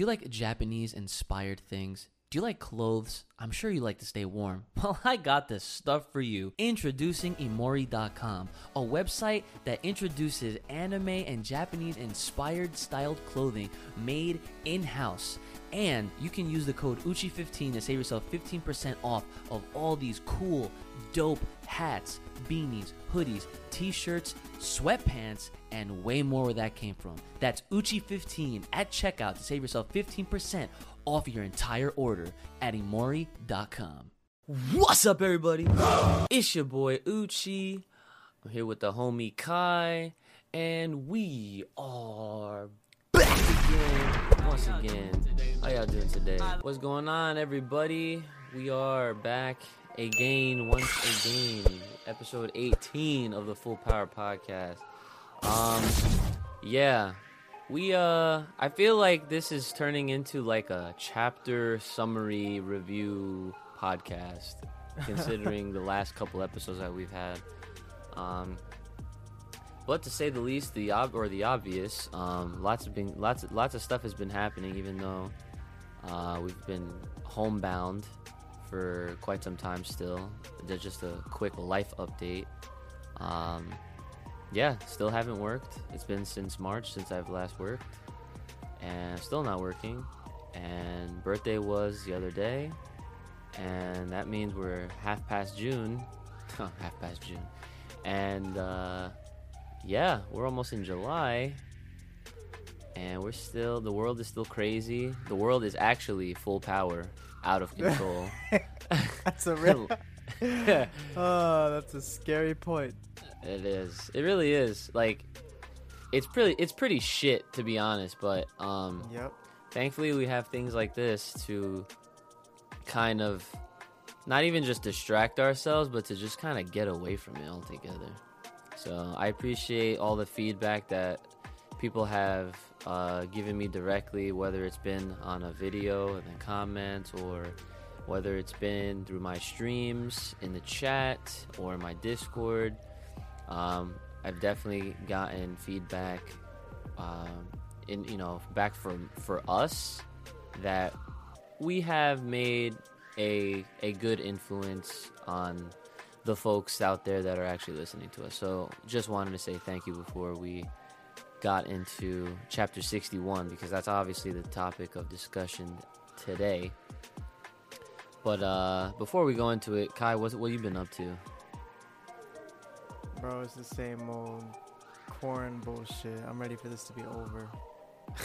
Do you like Japanese inspired things? Do you like clothes? I'm sure you like to stay warm. Well, I got this stuff for you. Introducing Imori.com, a website that introduces anime and Japanese inspired styled clothing made in house. And you can use the code UCHI15 to save yourself 15% off of all these cool, dope hats, beanies, hoodies, t shirts, sweatpants, and way more where that came from. That's Uchi15 at checkout to save yourself 15% off your entire order at Imori.com. What's up, everybody? It's your boy Uchi. I'm here with the homie Kai, and we are back again, once again. How y'all doing today? What's going on, everybody? We are back again, once again. Episode 18 of the Full Power Podcast. Um, yeah, we uh, I feel like this is turning into like a chapter summary review podcast, considering the last couple episodes that we've had. Um, but to say the least, the ob- or the obvious, um, lots of been lots of, lots of stuff has been happening, even though uh, we've been homebound for quite some time still. There's just a quick life update. Um, yeah, still haven't worked. It's been since March since I've last worked, and still not working. And birthday was the other day, and that means we're half past June. half past June, and uh, yeah, we're almost in July, and we're still. The world is still crazy. The world is actually full power, out of control. That's a real. oh, that's a scary point. It is. It really is. Like, it's pretty. It's pretty shit to be honest. But um, Yep. thankfully we have things like this to kind of not even just distract ourselves, but to just kind of get away from it altogether. So I appreciate all the feedback that people have uh, given me directly, whether it's been on a video in the comments or whether it's been through my streams in the chat or my Discord. Um, I've definitely gotten feedback, um, in you know, back from for us that we have made a a good influence on the folks out there that are actually listening to us. So just wanted to say thank you before we got into chapter 61 because that's obviously the topic of discussion today. But uh, before we go into it, Kai, what what you been up to? Bro, it's the same old corn bullshit. I'm ready for this to be over.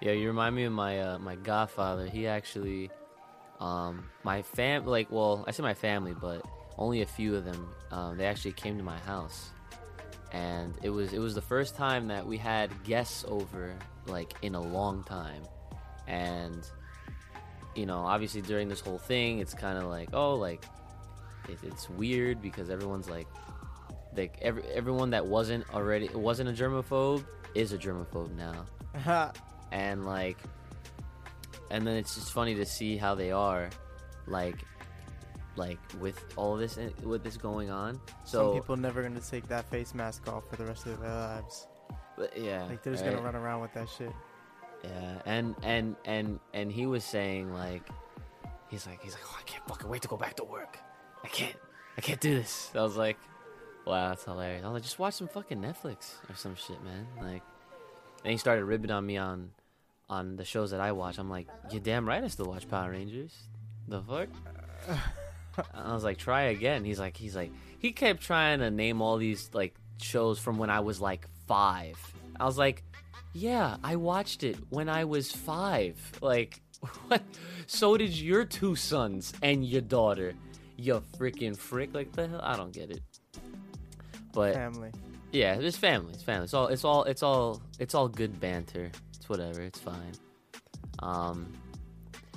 Yeah, you remind me of my uh, my godfather. He actually, um, my fam like well, I say my family, but only a few of them. Um, they actually came to my house, and it was it was the first time that we had guests over like in a long time, and you know, obviously during this whole thing, it's kind of like oh, like it, it's weird because everyone's like, like every everyone that wasn't already wasn't a germaphobe is a germaphobe now and like and then it's just funny to see how they are like like with all this eh, with this going on so Some people never gonna take that face mask off for the rest of their lives. but yeah Like they're just right? gonna run around with that shit. yeah and and and and he was saying like he's like he's like oh, i can't fucking wait to go back to work i can't i can't do this i was like wow that's hilarious i was like just watch some fucking netflix or some shit man like and he started ribbing on me on on the shows that i watch i'm like you're damn right i still watch power rangers the fuck i was like try again he's like he's like he kept trying to name all these like shows from when i was like five i was like yeah, I watched it when I was five. Like, what? So did your two sons and your daughter. You freaking frick! Like the hell? I don't get it. But Family. yeah, it's family. It's family. It's all. It's all. It's all. It's all good banter. It's whatever. It's fine. Um,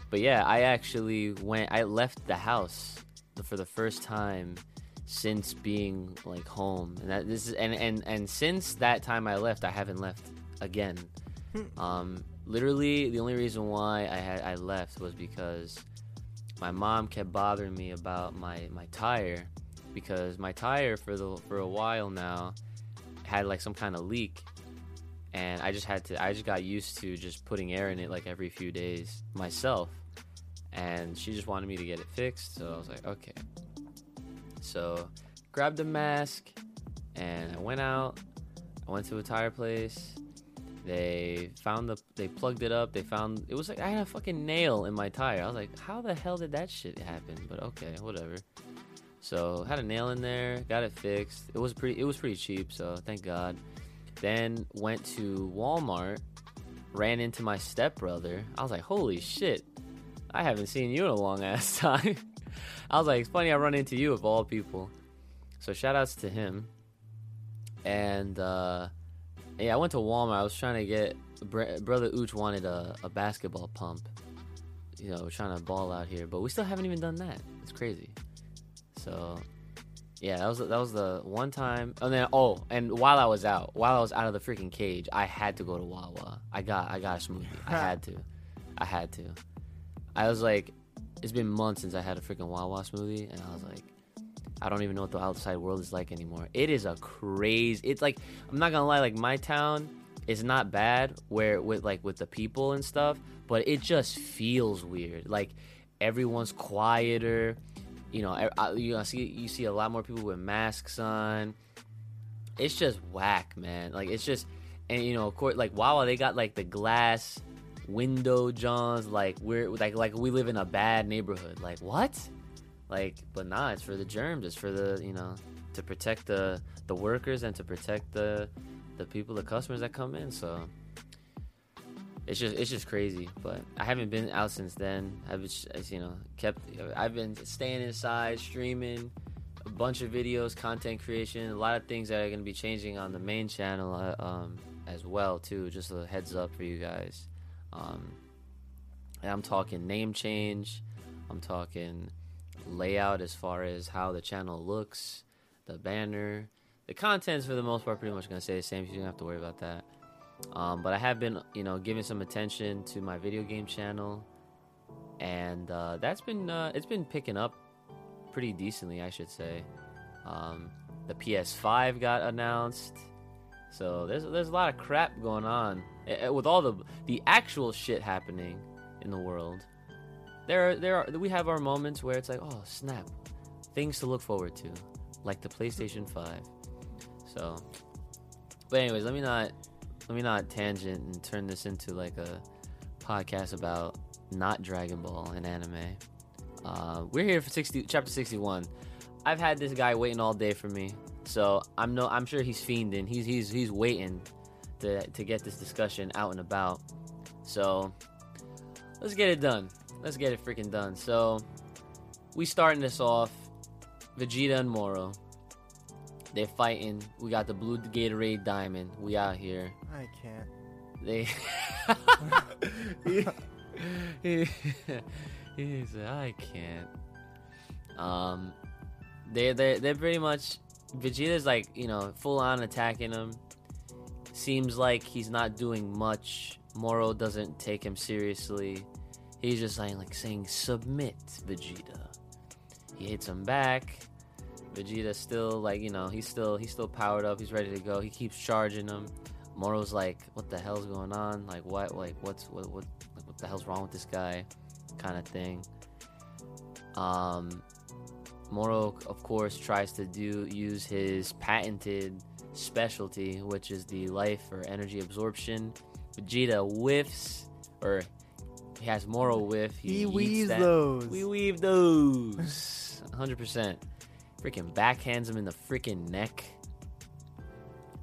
but yeah, I actually went. I left the house for the first time since being like home, and that this is and and and since that time I left, I haven't left again. Um, literally, the only reason why I had I left was because my mom kept bothering me about my my tire because my tire for the for a while now had like some kind of leak and I just had to. I just got used to just putting air in it like every few days myself, and she just wanted me to get it fixed. So I was like, okay. So grabbed a mask, and I went out. I went to a tire place. They found the. They plugged it up. They found it was like I had a fucking nail in my tire. I was like, how the hell did that shit happen? But okay, whatever. So had a nail in there, got it fixed. It was pretty. It was pretty cheap, so thank God. Then went to Walmart, ran into my stepbrother. I was like, holy shit, I haven't seen you in a long ass time. I was like, it's funny I run into you of all people. So shout outs to him. And uh, yeah, I went to Walmart. I was trying to get brother Ooch wanted a, a basketball pump. You know, trying to ball out here, but we still haven't even done that. It's crazy. So yeah, that was that was the one time. And then oh, and while I was out, while I was out of the freaking cage, I had to go to Wawa. I got I got a smoothie. I had to. I had to. I was like, it's been months since I had a freaking Wawa smoothie, and I was like, I don't even know what the outside world is like anymore. It is a crazy. It's like I'm not gonna lie, like my town is not bad where with like with the people and stuff, but it just feels weird. Like everyone's quieter you know, you see you see a lot more people with masks on. It's just whack, man. Like it's just, and you know, of course, like wow, they got like the glass window johns. Like we're like like we live in a bad neighborhood. Like what? Like, but nah, it's for the germs. It's for the you know to protect the the workers and to protect the the people, the customers that come in. So it's just it's just crazy. But I haven't been out since then. I've just, you know kept I've been staying inside, streaming a bunch of videos, content creation, a lot of things that are going to be changing on the main channel uh, um, as well too. Just a heads up for you guys. Um, I'm talking name change. I'm talking layout as far as how the channel looks, the banner. The content's for the most part pretty much going to stay the same. So you don't have to worry about that. Um, but I have been, you know, giving some attention to my video game channel, and uh, that's been uh, it's been picking up pretty decently, I should say. Um, the PS5 got announced, so there's there's a lot of crap going on with all the the actual shit happening in the world. There are, there are we have our moments where it's like, oh snap, things to look forward to, like the PlayStation 5. So, but anyways, let me not let me not tangent and turn this into like a podcast about not Dragon Ball and anime. Uh, we're here for 60 chapter 61. I've had this guy waiting all day for me, so I'm no I'm sure he's fiending. He's he's he's waiting to to get this discussion out and about. So let's get it done. Let's get it freaking done. So we starting this off. Vegeta and Moro. They're fighting. We got the blue Gatorade Diamond. We out here. I can't. They. he, he, he said, "I can't." Um, they they they're pretty much Vegeta's like you know full on attacking him. Seems like he's not doing much. Moro doesn't take him seriously. He's just like like saying submit, Vegeta. He hits him back. Vegeta still like you know he's still he's still powered up. He's ready to go. He keeps charging him. Moro's like, what the hell's going on? Like what? Like what's what what like, what the hell's wrong with this guy? Kind of thing. Um, Moro of course tries to do use his patented specialty, which is the life or energy absorption. Vegeta whiffs or he has Moro whiff. He, he weaves those. We weave those. 100%. Freaking backhands him in the freaking neck.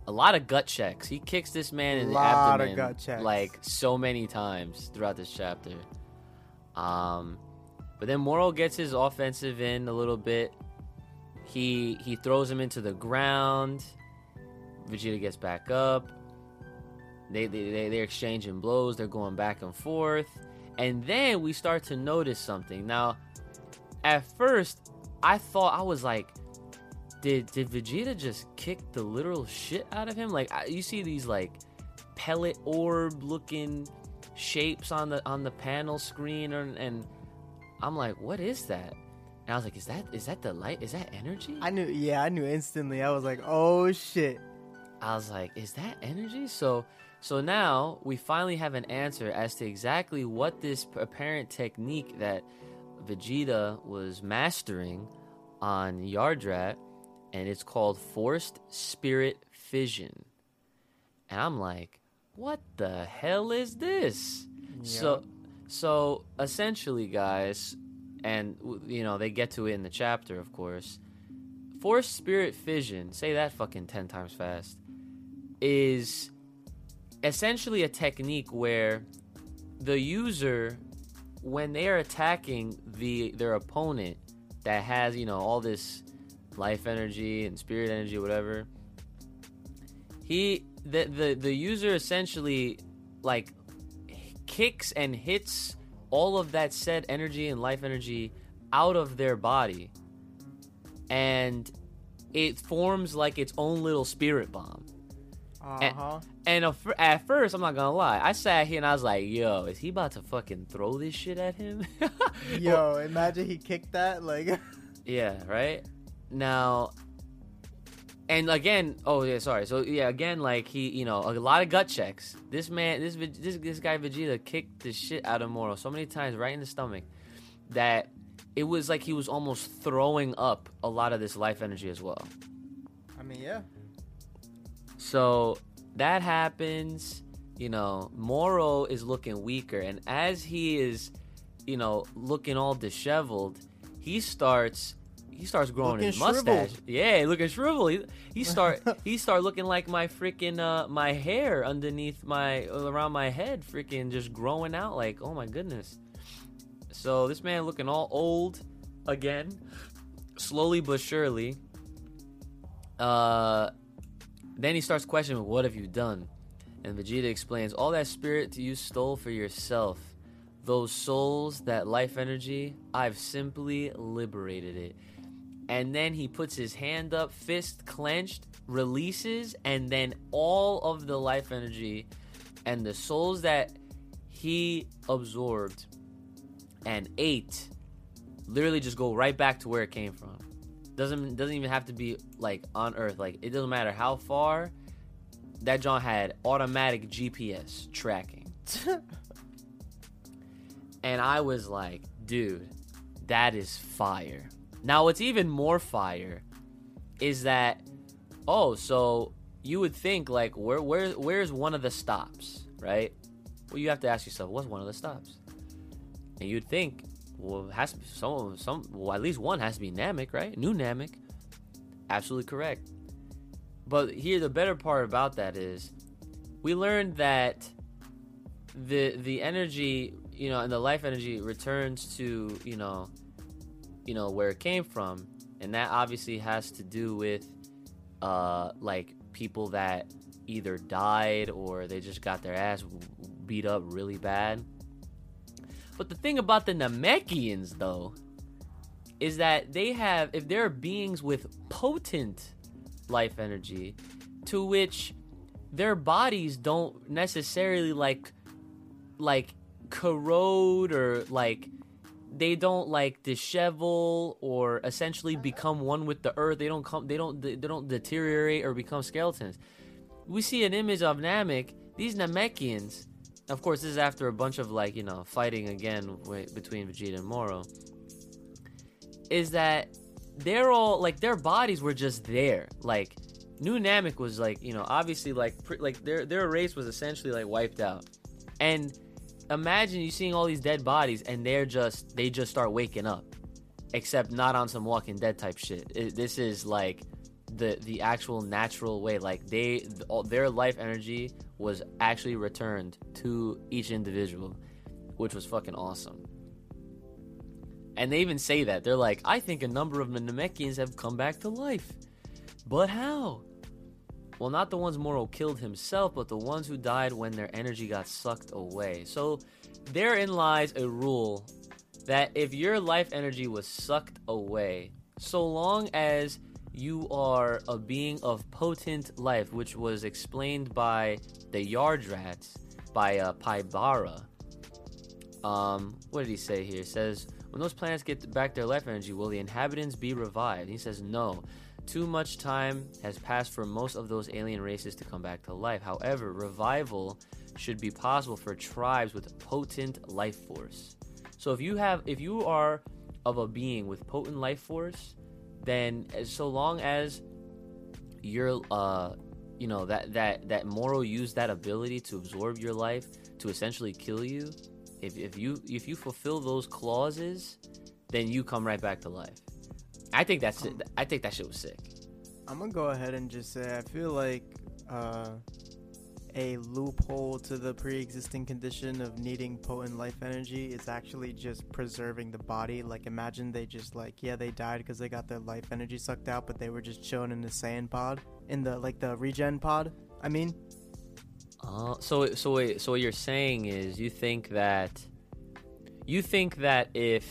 A lot of gut checks. He kicks this man in the abdomen like so many times throughout this chapter. Um, but then Moro gets his offensive in a little bit. He he throws him into the ground. Vegeta gets back up. They, they, they, they're exchanging blows. They're going back and forth. And then we start to notice something. Now, at first, I thought I was like, did did Vegeta just kick the literal shit out of him? Like I, you see these like pellet orb looking shapes on the on the panel screen, and, and I'm like, what is that? And I was like, is that is that the light? Is that energy? I knew, yeah, I knew instantly. I was like, oh shit. I was like, is that energy? So So now we finally have an answer as to exactly what this apparent technique that Vegeta was mastering on Yardrat, and it's called forced spirit fission. And I'm like, what the hell is this? So, so essentially, guys, and you know they get to it in the chapter, of course. Forced spirit fission, say that fucking ten times fast, is essentially a technique where the user, when they are attacking the their opponent that has you know all this life energy and spirit energy, whatever, he the the the user essentially like kicks and hits all of that said energy and life energy out of their body. And it forms like its own little spirit bomb Uh huh. and a- at first i'm not gonna lie i sat here and i was like yo is he about to fucking throw this shit at him Yo, imagine he kicked that like. Yeah, right? Now and again, oh yeah, sorry. So yeah, again like he, you know, a lot of gut checks. This man, this this this guy Vegeta kicked the shit out of Moro so many times right in the stomach that it was like he was almost throwing up a lot of this life energy as well. I mean, yeah. So that happens, you know, Moro is looking weaker and as he is, you know, looking all disheveled, he starts he starts growing his mustache. shriveled. Yeah, looking shriveled. He, he start he start looking like my freaking uh my hair underneath my around my head freaking just growing out like, "Oh my goodness." So this man looking all old again, slowly but surely. Uh then he starts questioning, What have you done? And Vegeta explains, All that spirit you stole for yourself. Those souls, that life energy, I've simply liberated it. And then he puts his hand up, fist clenched, releases, and then all of the life energy and the souls that he absorbed and ate literally just go right back to where it came from doesn't doesn't even have to be like on earth. Like it doesn't matter how far that john had automatic gps tracking. And i was like dude that is fire. Now what's even more fire is that oh so you would think like where where where's one of the stops right? Well you have to ask yourself what's one of the stops? And you'd think well, has to be some, some, well, at least one has to be Namek, right? New Namek. Absolutely correct. But here, the better part about that is, we learned that the the energy, you know, and the life energy returns to, you know, you know where it came from, and that obviously has to do with, uh, like people that either died or they just got their ass beat up really bad. But the thing about the Namekians, though, is that they have, if they're beings with potent life energy, to which their bodies don't necessarily like, like corrode or like they don't like dishevel or essentially become one with the earth. They don't come. They don't. They don't deteriorate or become skeletons. We see an image of Namek. These Namekians of course, this is after a bunch of like you know fighting again between Vegeta and Moro. Is that they're all like their bodies were just there. Like New Namek was like you know obviously like like their their race was essentially like wiped out, and imagine you seeing all these dead bodies and they're just they just start waking up, except not on some Walking Dead type shit. It, this is like the the actual natural way. Like they all, their life energy was actually returned to each individual, which was fucking awesome. And they even say that they're like, I think a number of the Namekians have come back to life, but how? Well, not the ones Moro killed himself, but the ones who died when their energy got sucked away. So therein lies a rule that if your life energy was sucked away, so long as you are a being of potent life, which was explained by the Yardrats, by uh, Pybara. Um, what did he say here? It says, when those planets get back their life energy, will the inhabitants be revived? He says, no. Too much time has passed for most of those alien races to come back to life. However, revival should be possible for tribes with potent life force. So if you have if you are of a being with potent life force, then as so long as you're uh you know that that that Moro used that ability to absorb your life to essentially kill you, if if you if you fulfill those clauses, then you come right back to life. I think that's it. I think that shit was sick. I'm gonna go ahead and just say I feel like uh, a loophole to the pre-existing condition of needing potent life energy is actually just preserving the body. Like imagine they just like yeah they died because they got their life energy sucked out, but they were just chilling in the sand pod in the like the regen pod. I mean, Uh, so so so what you're saying is you think that you think that if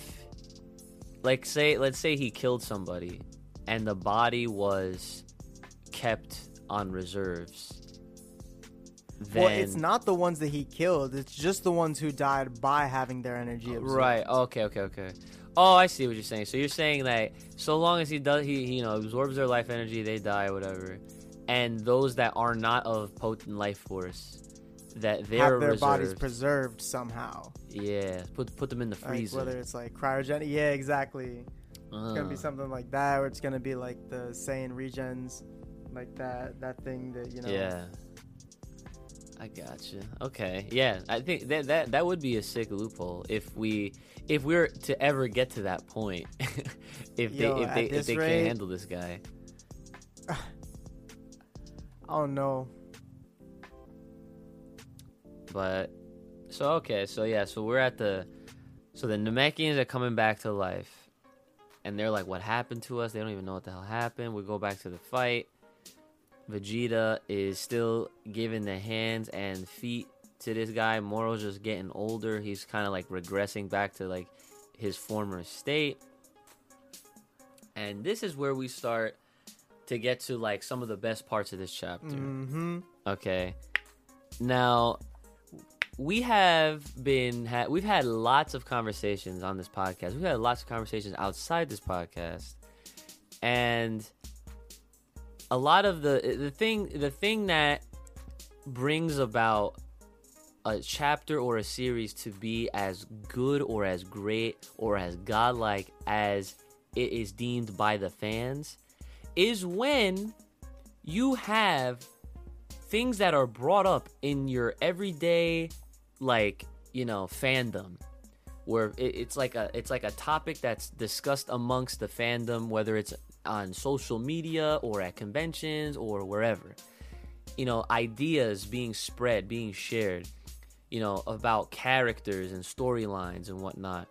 like say let's say he killed somebody and the body was kept on reserves then well, it's not the ones that he killed. It's just the ones who died by having their energy absorbed. right okay okay okay oh i see what you're saying so you're saying that so long as he does he he, you know absorbs their life energy they die whatever and those that are not of potent life force that they're Have their bodies preserved somehow. yeah put put them in the Like, freezer whether it's like cryogenic, yeah, exactly. It's gonna be Uh. something like that, or it's gonna be like the Saiyan regens, like that that thing that you know. Yeah. I gotcha. Okay. Yeah, I think that that that would be a sick loophole if we if we are to ever get to that point. if Yo, they if they if they rate- can't handle this guy. I don't know. But so okay, so yeah, so we're at the so the Namekians are coming back to life. And they're like, What happened to us? They don't even know what the hell happened. We go back to the fight. Vegeta is still giving the hands and feet to this guy. Moro's just getting older. He's kind of like regressing back to like his former state. And this is where we start to get to like some of the best parts of this chapter. Mm-hmm. Okay. Now, we have been ha- we've had lots of conversations on this podcast. We've had lots of conversations outside this podcast, and a lot of the the thing the thing that brings about a chapter or a series to be as good or as great or as godlike as it is deemed by the fans is when you have things that are brought up in your everyday like you know fandom where it's like a it's like a topic that's discussed amongst the fandom whether it's on social media or at conventions or wherever. You know ideas being spread being shared you know about characters and storylines and whatnot.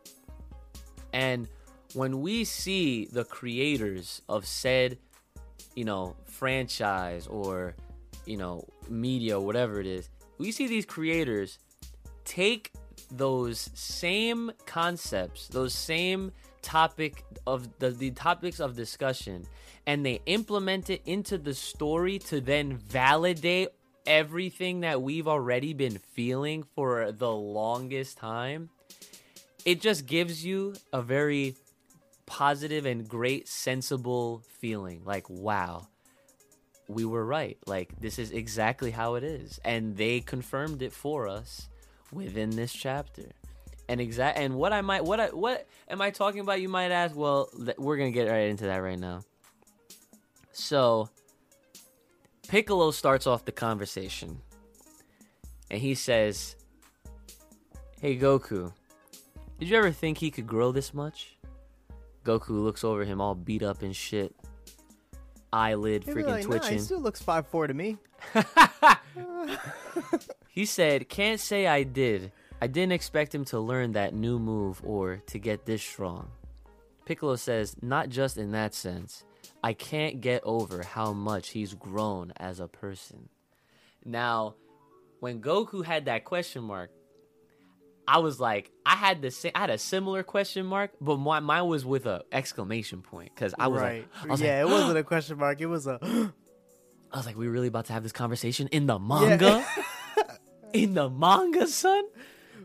And when we see the creators of said you know franchise or you know media whatever it is we see these creators take those same concepts those same topic of the, the topics of discussion and they implement it into the story to then validate everything that we've already been feeling for the longest time it just gives you a very positive and great sensible feeling. Like wow we were right. Like this is exactly how it is. And they confirmed it for us within this chapter and exact and what i might what i what am i talking about you might ask well th- we're gonna get right into that right now so piccolo starts off the conversation and he says hey goku did you ever think he could grow this much Goku looks over him all beat up and shit. Eyelid He'd freaking like, nah, he twitching. still looks five four to me. He said, Can't say I did. I didn't expect him to learn that new move or to get this strong. Piccolo says, Not just in that sense. I can't get over how much he's grown as a person. Now, when Goku had that question mark, I was like, I had the same, I had a similar question mark, but my, mine was with a exclamation point because I was right. like, I was yeah, like, it wasn't a question mark. It was a. I was like, we really about to have this conversation in the manga? in the manga, son?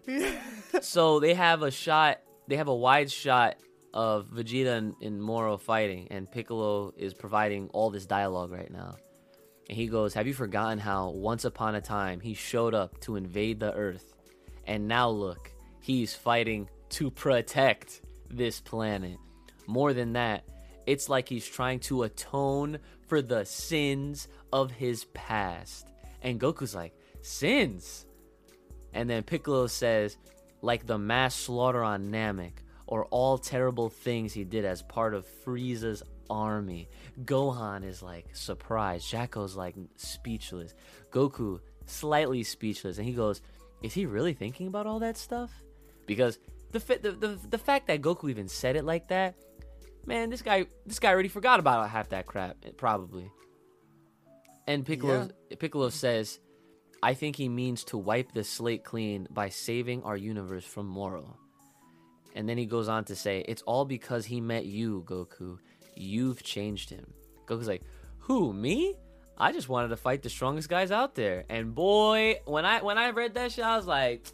so they have a shot, they have a wide shot of Vegeta and, and Moro fighting, and Piccolo is providing all this dialogue right now. And he goes, Have you forgotten how once upon a time he showed up to invade the Earth? And now look, he's fighting to protect this planet. More than that, it's like he's trying to atone for the sins of his past. And Goku's like, Sins? And then Piccolo says, like the mass slaughter on Namek, or all terrible things he did as part of Frieza's army. Gohan is like surprised. Jaco's like speechless. Goku slightly speechless, and he goes, "Is he really thinking about all that stuff?" Because the the the, the fact that Goku even said it like that, man, this guy this guy already forgot about half that crap, probably. And Piccolo Piccolo says, "I think he means to wipe the slate clean by saving our universe from Moro." And then he goes on to say, "It's all because he met you, Goku. You've changed him." Goku's like, "Who, me? I just wanted to fight the strongest guys out there." And boy, when I when I read that shit, I was like,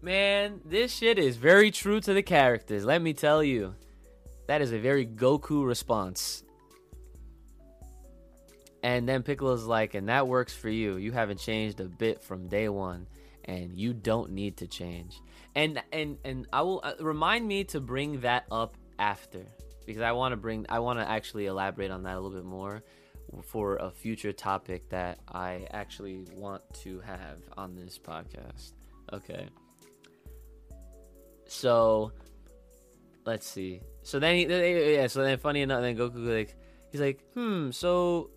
"Man, this shit is very true to the characters. Let me tell you." That is a very Goku response. And then Piccolo's like, and that works for you. You haven't changed a bit from day one, and you don't need to change. And and and I will uh, remind me to bring that up after because I want to bring I want to actually elaborate on that a little bit more for a future topic that I actually want to have on this podcast. Okay. So let's see. So then, he, yeah. So then, funny enough, then Goku like, he's like, hmm. So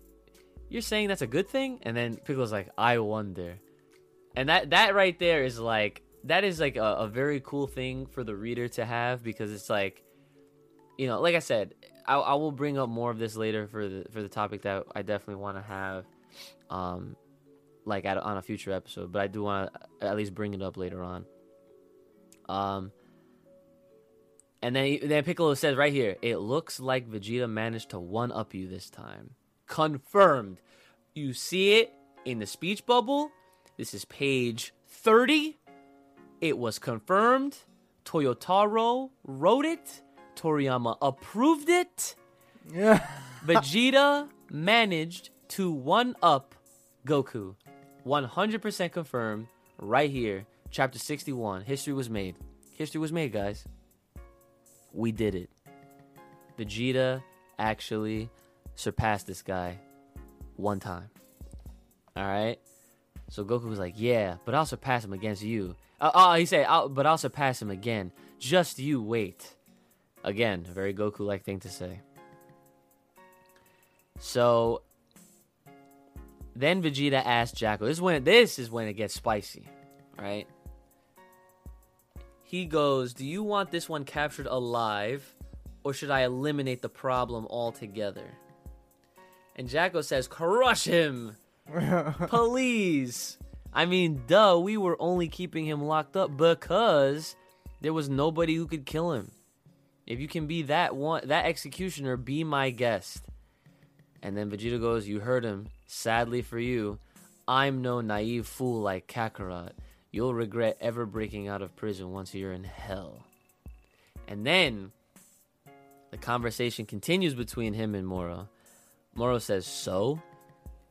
you're saying that's a good thing? And then Piccolo's like, I wonder. And that that right there is like that is like a, a very cool thing for the reader to have because it's like, you know, like I said, I, I will bring up more of this later for the for the topic that I definitely want to have, um, like at, on a future episode. But I do want to at least bring it up later on. Um. And then, then Piccolo says right here, it looks like Vegeta managed to one up you this time. Confirmed. You see it in the speech bubble. This is page 30. It was confirmed. Toyotaro wrote it. Toriyama approved it. Yeah. Vegeta managed to one up Goku. 100% confirmed right here. Chapter 61. History was made. History was made, guys we did it. Vegeta actually surpassed this guy one time. All right. So Goku was like, "Yeah, but I'll surpass him against you." Uh, oh, he said, I'll, "But I'll surpass him again. Just you wait." Again, very Goku-like thing to say. So then Vegeta asked Jaco. This is when this is when it gets spicy, right? He goes, Do you want this one captured alive, or should I eliminate the problem altogether? And Jaco says, Crush him! Please! I mean, duh, we were only keeping him locked up because there was nobody who could kill him. If you can be that one, that executioner, be my guest. And then Vegeta goes, You heard him. Sadly for you, I'm no naive fool like Kakarot. You'll regret ever breaking out of prison once you're in hell. And then the conversation continues between him and Moro. Moro says, So?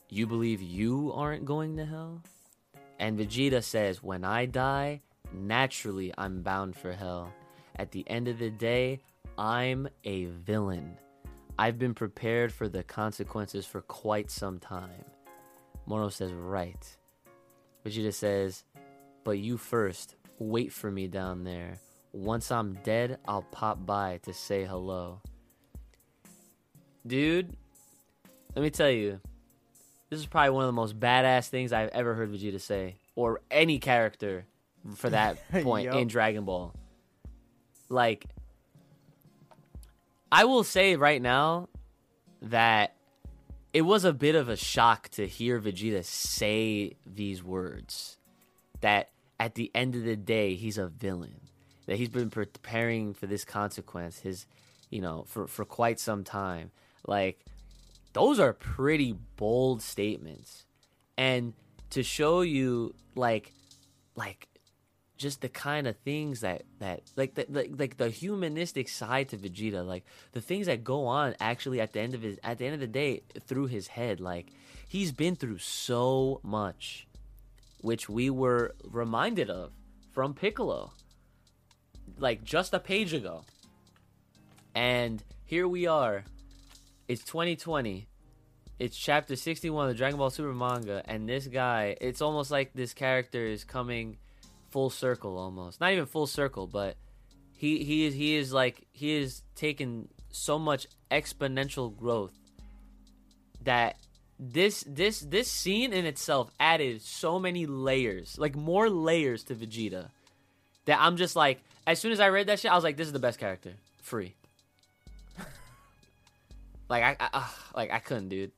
You believe you aren't going to hell? And Vegeta says, When I die, naturally I'm bound for hell. At the end of the day, I'm a villain. I've been prepared for the consequences for quite some time. Moro says, Right. Vegeta says, but you first, wait for me down there. Once I'm dead, I'll pop by to say hello. Dude, let me tell you, this is probably one of the most badass things I've ever heard Vegeta say, or any character for that point yep. in Dragon Ball. Like, I will say right now that it was a bit of a shock to hear Vegeta say these words. That at the end of the day, he's a villain. That he's been preparing for this consequence, his, you know, for for quite some time. Like, those are pretty bold statements, and to show you, like, like, just the kind of things that that like the like, like the humanistic side to Vegeta, like the things that go on actually at the end of his at the end of the day through his head, like he's been through so much, which we were reminded of from Piccolo, like just a page ago, and here we are. It's 2020. It's chapter 61 of the Dragon Ball Super manga, and this guy, it's almost like this character is coming full circle almost. Not even full circle, but he he is he is like he is taken so much exponential growth that this this this scene in itself added so many layers, like more layers to Vegeta. That I'm just like, as soon as I read that shit, I was like, this is the best character, free. Like I, I uh, like I couldn't, dude.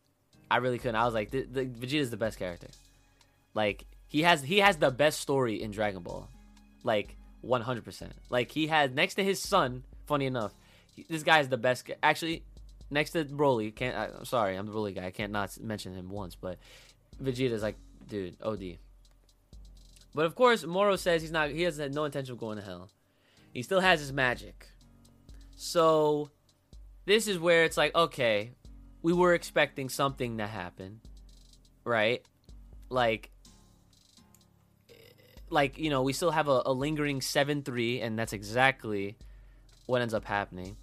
I really couldn't. I was like, the, the Vegeta's the best character. Like he has he has the best story in Dragon Ball, like 100%. Like he has next to his son. Funny enough, he, this guy is the best. Actually, next to Broly, can't. I, am sorry, I'm the Broly guy. I can't not mention him once, but Vegeta's like, dude, OD. But of course, Moro says he's not. He has no intention of going to hell. He still has his magic. So, this is where it's like, okay, we were expecting something to happen, right? Like, like you know, we still have a, a lingering seven three, and that's exactly what ends up happening.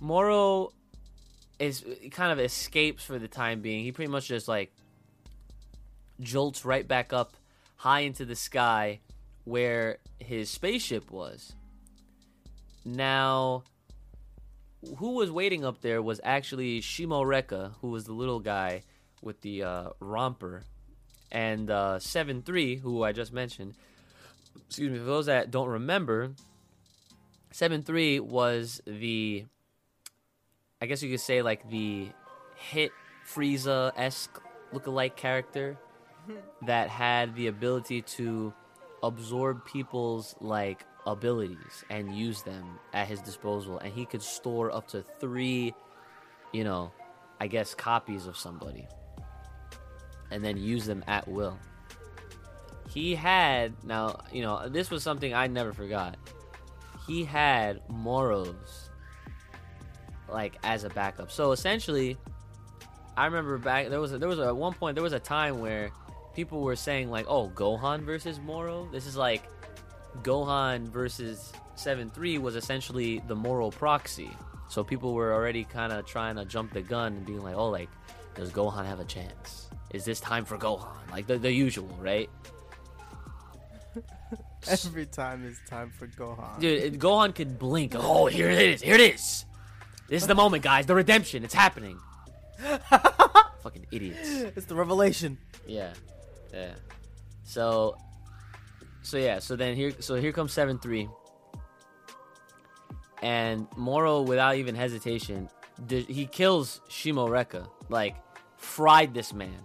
Moro is kind of escapes for the time being. He pretty much just like jolts right back up high into the sky where his spaceship was. Now, who was waiting up there was actually Shimorekka, who was the little guy with the uh, romper, and uh, Seven Three, who I just mentioned. Excuse me. For those that don't remember, Seven Three was the, I guess you could say like the hit Frieza esque lookalike character that had the ability to absorb people's like abilities and use them at his disposal and he could store up to 3 you know i guess copies of somebody and then use them at will. He had now you know this was something i never forgot. He had Moro's like as a backup. So essentially i remember back there was a, there was a, at one point there was a time where people were saying like, "Oh, Gohan versus Moro." This is like Gohan versus Seven Three was essentially the moral proxy. So people were already kind of trying to jump the gun and being like, "Oh, like, does Gohan have a chance? Is this time for Gohan?" Like the the usual, right? Every time it's time for Gohan. Dude, Gohan could blink. Oh, here it is. Here it is. This is the moment, guys. The redemption. It's happening. Fucking idiots. It's the revelation. Yeah. Yeah. So so yeah, so then here so here comes 7-3. And Moro without even hesitation, he kills Shimorekka, Like fried this man.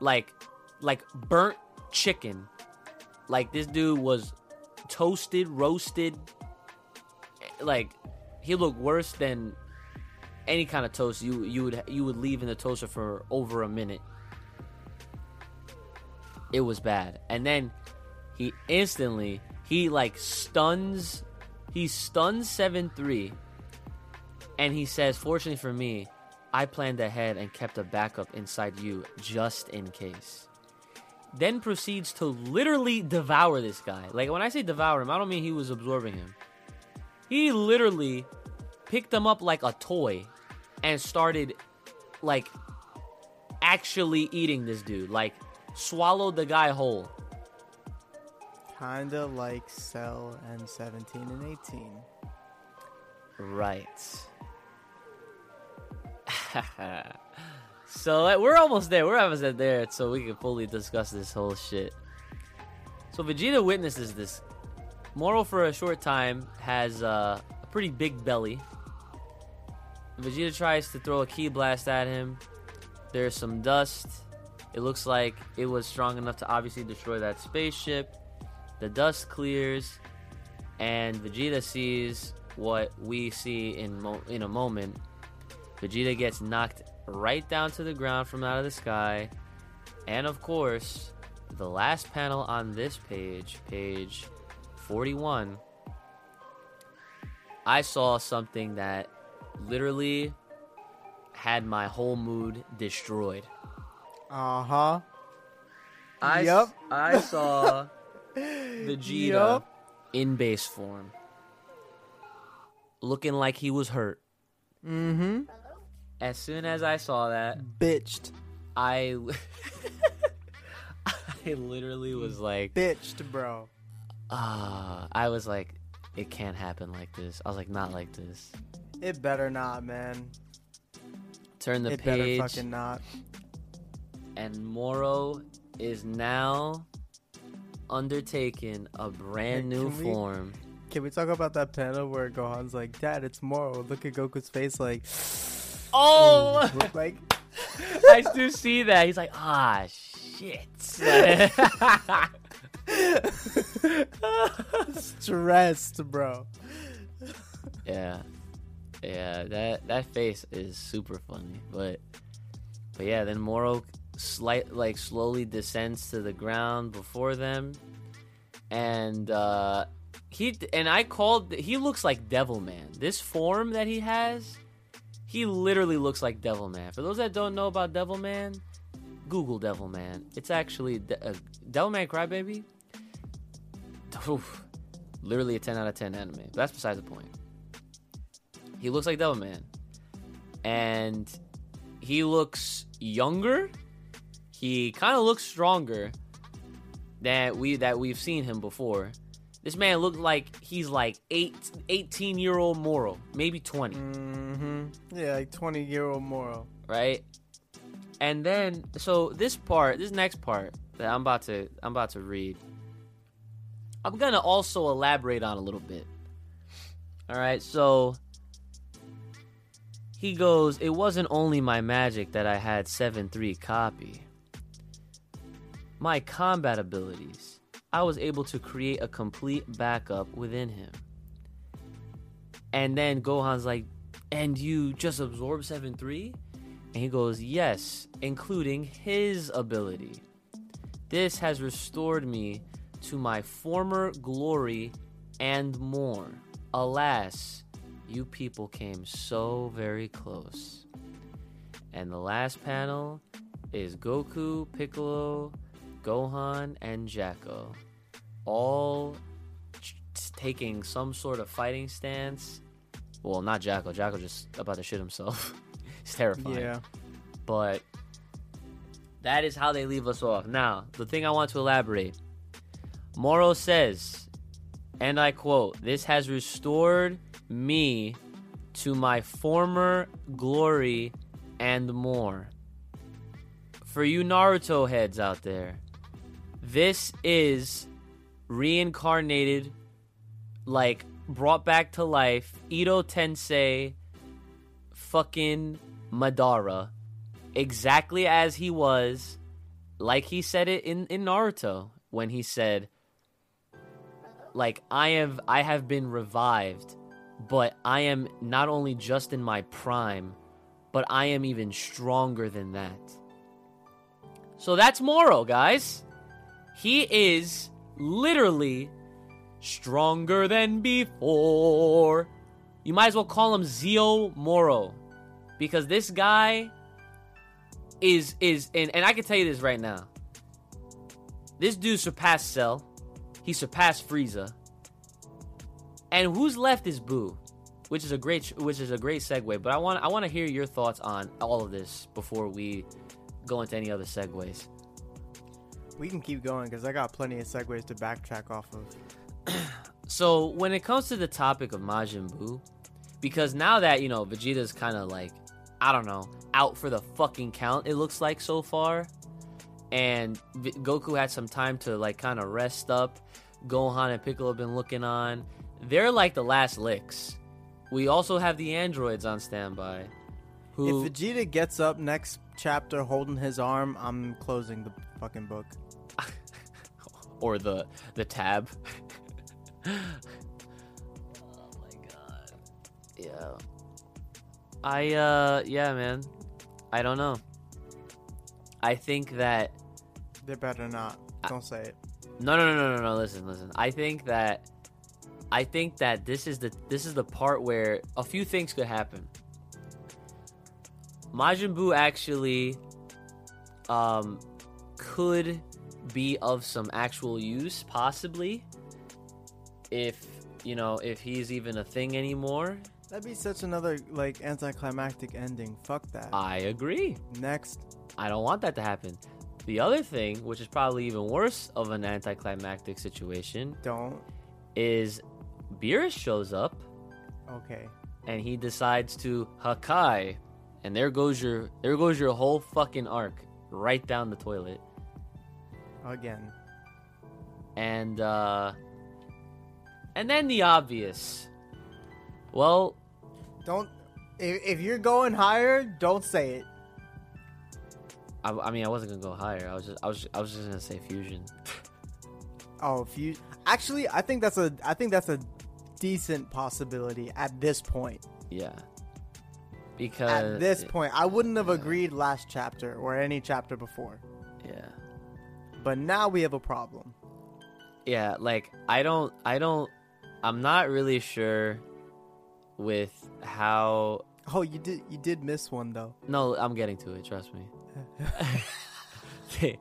Like like burnt chicken. Like this dude was toasted, roasted. Like he looked worse than any kind of toast you you would you would leave in the toaster for over a minute. It was bad. And then he instantly he like stuns he stuns 7-3 and he says fortunately for me I planned ahead and kept a backup inside you just in case. Then proceeds to literally devour this guy. Like when I say devour him, I don't mean he was absorbing him. He literally picked him up like a toy and started like actually eating this dude. Like swallowed the guy whole. Kinda like Cell and 17 and 18. Right. so we're almost there. We're almost there, so we can fully discuss this whole shit. So Vegeta witnesses this. Moro, for a short time, has uh, a pretty big belly. Vegeta tries to throw a ki blast at him. There's some dust. It looks like it was strong enough to obviously destroy that spaceship. The dust clears, and Vegeta sees what we see in mo- in a moment. Vegeta gets knocked right down to the ground from out of the sky, and of course, the last panel on this page, page 41, I saw something that literally had my whole mood destroyed. Uh huh. I, s- Yup. I saw Vegeta Yup. in base form, looking like he was hurt. Mm-hmm. As soon as I saw that, Bitched. I I literally was like, Bitched, bro. ah, I was like, it can't happen like this. I was like, not like this. It better not, man. Turn the it better page, fucking not. and Moro is now undertaking a brand new we- form. Can we talk about that panel where Gohan's like, Dad, it's Moro. Look at Goku's face, like, Oh, like, I do see that. He's like, ah, shit. stressed, bro. yeah, yeah. That that face is super funny, but but yeah. Then Moro slight like slowly descends to the ground before them, and uh, he and I called. He looks like Devilman. This form that he has, he literally looks like Devilman. For those that don't know about Devilman, Google Devilman. It's actually De- uh, Devilman Crybaby. Oof. Literally a 10 out of 10 anime. But that's besides the point. He looks like Devilman. And he looks younger. He kind of looks stronger than we that we've seen him before. This man looked like he's like eight, 18 year old Moro, maybe 20 Mm-hmm. Yeah, like 20 year old Moro. right? And then so this part, this next part that I'm about to I'm about to read, I'm gonna also elaborate on a little bit. All right, so he goes, "It wasn't only my magic that I had 7-3 copy. My combat abilities. I was able to create a complete backup within him." And then Gohan's like, "And you just absorb 7-3?" And he goes, Yes, including his ability. This has restored me to my former glory and more. Alas, you people came so very close. And the last panel is Goku, Piccolo, Gohan, and Jaco. All ch- taking some sort of fighting stance. Well, not Jaco. Jaco just about to shit himself. He's terrifying Yeah. but that is how they leave us off. Now, the thing I want to elaborate Moro says, and I quote, This has restored me to my former glory and more. For you Naruto heads out there, this is reincarnated, like brought back to life, Edo Tensei fucking Madara exactly as he was, like he said it in, in Naruto when he said, like I have I have been revived, but I am not only just in my prime, but I am even stronger than that. So that's Moro, guys. He is literally stronger than before. You might as well call him Zio Moro because this guy is is and, and I can tell you this right now. This dude surpassed Cell. He surpassed Frieza. And who's left is Buu, which is a great which is a great segue. But I want I want to hear your thoughts on all of this before we go into any other segues. We can keep going because I got plenty of segues to backtrack off of. So when it comes to the topic of Majin Buu, because now that you know Vegeta's kind of like I don't know out for the fucking count, it looks like so far, and V- Goku had some time to like kind of rest up. Gohan and Piccolo have been looking on. They're like the last licks. We also have the androids on standby. Who If Vegeta gets up next chapter holding his arm, I'm closing the fucking book. Or the the tab. oh my god. Yeah. I uh yeah, man. I don't know. I think that They better not. Don't say it. no no no no no no listen listen. I think that I think that this is the this is the part where a few things could happen. Majin Buu actually um could be of some actual use possibly if you know if he's even a thing anymore. That'd be such another like anticlimactic ending. Fuck that. I agree. Next. I don't want that to happen. The other thing, which is probably even worse of an anticlimactic situation, Don't. is Beerus shows up Okay. and he decides to Hakai, and there goes your there goes your whole fucking arc right down the toilet. Again. And uh and then the obvious. Well, Don't. If, if you're going higher, don't say it. I, I mean I wasn't gonna go higher. I was just I was I was just gonna say fusion. Oh, you actually, I think that's a. I think that's a decent possibility at this point. Yeah. Because At this point, I wouldn't have agreed last chapter or any chapter before. Yeah. But now we have a problem. yeah like i don't i don't i'm not really sure with how Oh, you did. You did miss one though. no i'm getting to it trust me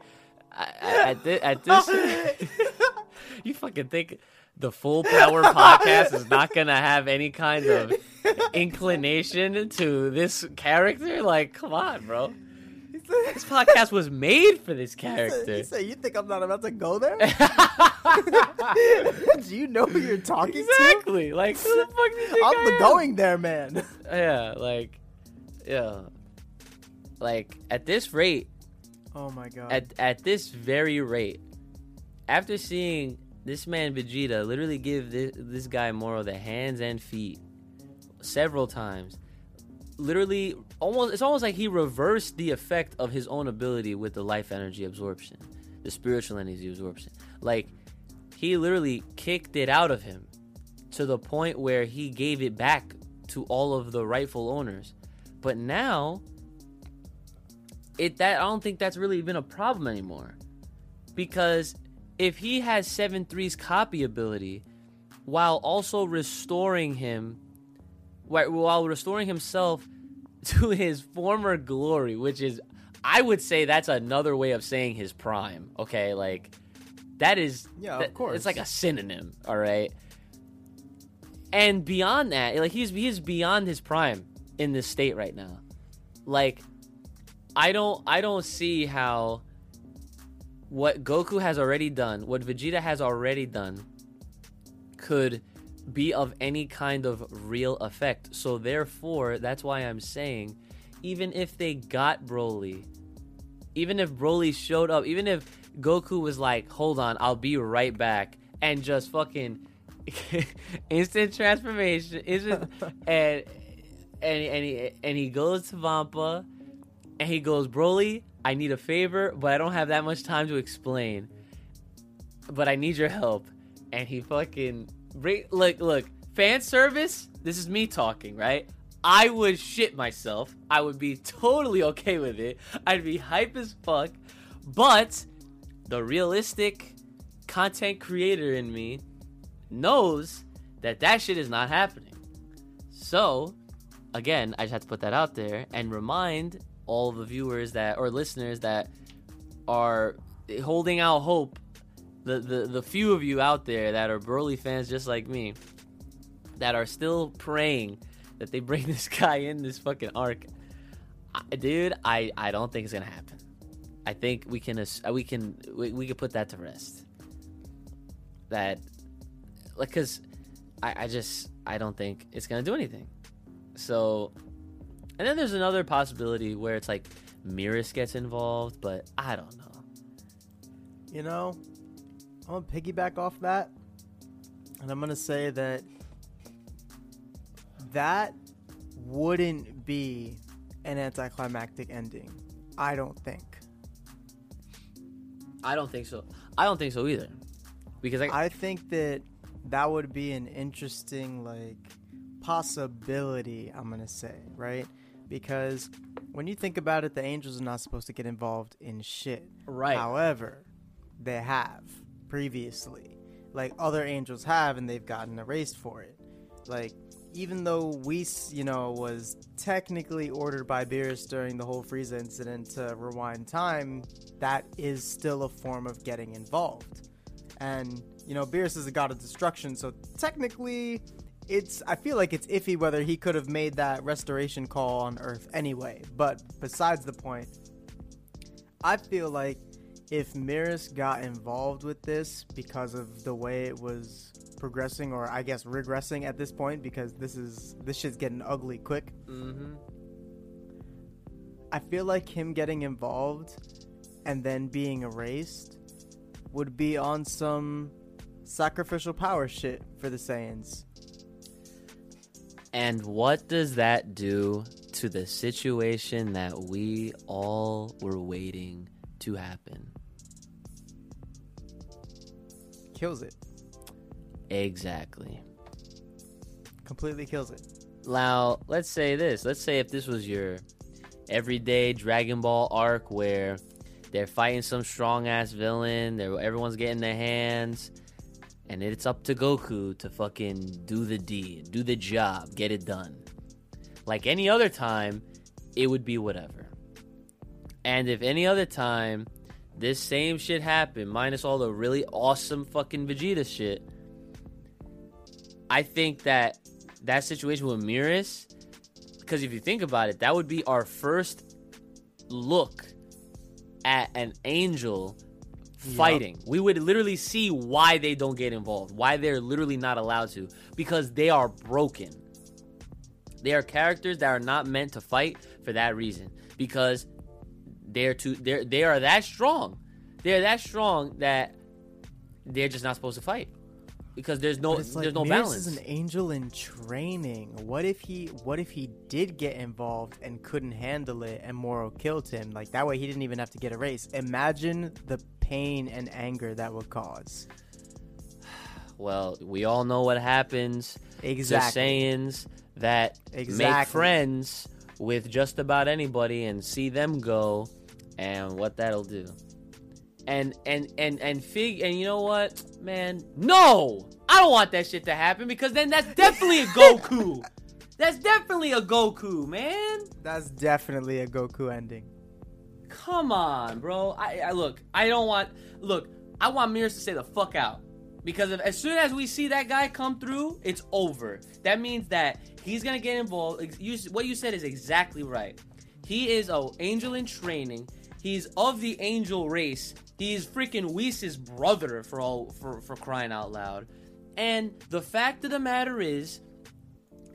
I, I, at, thi- at this you fucking think the full power podcast is not gonna have any kind of inclination to this character like come on bro this podcast was made for this character You say you think I'm not about to go there? Do you know who you're talking to? exactly like who the fuck do you think I'm I the am? going there man. Yeah, like, yeah, like at this rate, Oh my god. at at this very rate, after seeing this man Vegeta literally give this this guy Moro the hands and feet several times, literally almost it's almost like he reversed the effect of his own ability with the life energy absorption, the spiritual energy absorption. Like he literally kicked it out of him to the point where he gave it back to all of the rightful owners. But now it that I don't think that's really even a problem anymore. Because if he has 7-3's copy ability while also restoring him while restoring himself to his former glory, which is I would say that's another way of saying his prime. Okay, like that is Yeah, of course. It's like a synonym, all right? And beyond that, like he's he's beyond his prime in this state right now. Like I don't I don't see how what Goku has already done, what Vegeta has already done could be of any kind of real effect. So therefore, that's why I'm saying even if they got Broly, even if Broly showed up, even if Goku was like, "Hold on, I'll be right back," and just fucking instant transformation, instant, and and and he, and he goes to Vampa, and he goes, "Broly, I need a favor, but I don't have that much time to explain. But I need your help." And he fucking look look fan service. This is me talking, right? I would shit myself. I would be totally okay with it. I'd be hype as fuck. But the realistic content creator in me knows that that shit is not happening. So, again, I just have to put that out there and remind all the viewers that or listeners that are holding out hope. The, the the few of you out there that are Broly fans just like me that are still praying that they bring this guy in this fucking arc. I, dude, I I don't think it's to happen. I think we can uh, we can we, we can put that to rest. That like cuz I I just I don't think it's to do anything. So and then there's another possibility where it's like Merus gets involved, but I don't know. You know, I'm gonna piggyback off that, and I'm gonna say that that wouldn't be an anticlimactic ending. I don't think. I don't think so. I don't think so either. Because I, I think that that would be an interesting like possibility. I'm gonna say right because when you think about it, the angels are not supposed to get involved in shit. right. However, they have previously. like other angels have, and they've gotten erased for it. Like even though Whis, you know, was technically ordered by Beerus during the whole Frieza incident to rewind time, that is still a form of getting involved. And, you know, Beerus is a god of destruction, so technically it's I feel like it's iffy whether he could have made that restoration call on Earth anyway. But besides the point, I feel like if Merus got involved with this because of the way it was progressing or I guess regressing at this point because this is this shit's getting ugly quick. Mm-hmm. I feel like him getting involved and then being erased would be on some sacrificial power shit for the Saiyans. And what does that do to the situation that we all were waiting to happen? Kills it. Exactly. Completely kills it. Now, let's say this. Let's say if this was your everyday Dragon Ball arc where they're fighting some strong ass villain, they're, everyone's getting their hands, and it's up to Goku to fucking do the deed, do the job, get it done. Like any other time, it would be whatever. And if any other time this same shit happened, minus all the really awesome fucking Vegeta shit, I think that that situation with Merus, because if you think about it, that would be our first look at an angel fighting. We would literally see why they don't get involved, why they're literally not allowed to, because they are broken. They are characters that are not meant to fight for that reason, because they're too they're they are that strong. They're that strong that they're just not supposed to fight because there's no like there's no Merus balance. is an angel in training. What if he what if he did get involved and couldn't handle it and Moro killed him? Like that way he didn't even have to get erased. Imagine the pain and anger that would cause. Well, we all know what happens Exactly. to Saiyans that make friends with just about anybody and see them go and what that'll do. And and and and fig and you know what, man? No! I don't want that shit to happen because then that's definitely a Goku. that's definitely a Goku, man. That's definitely a Goku ending. Come on, bro. I, I look. I don't want. Look, I want Merus to say the fuck out because if, as soon as we see that guy come through, it's over. That means that he's gonna get involved. You, what you said is exactly right. He is a angel in training. He's of the angel race. He's freaking Whis' brother for all for for crying out loud. And the fact of the matter is,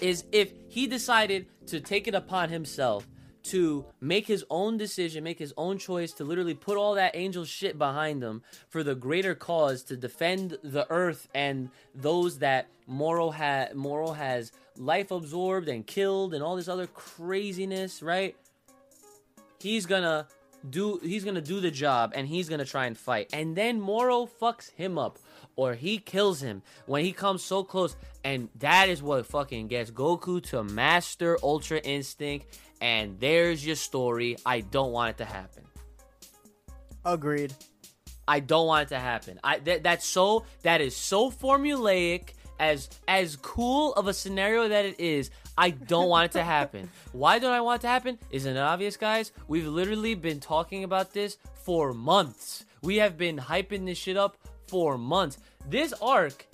is if he decided to take it upon himself to make his own decision, make his own choice to literally put all that angel shit behind him for the greater cause to defend the earth and those that Moro ha- Moro has life absorbed and killed and all this other craziness, right? He's gonna do he's gonna do the job and he's gonna try and fight. And then Moro fucks him up or he kills him when he comes so close. And that is what fucking gets Goku to master Ultra Instinct. And there's your story. I don't want it to happen. Agreed. I don't want it to happen. I that, that's so that is so formulaic as as cool of a scenario that it is. I don't want it to happen. Why don't I want it to happen? Isn't it obvious, guys? We've literally been talking about this for months. We have been hyping this shit up for months. This arc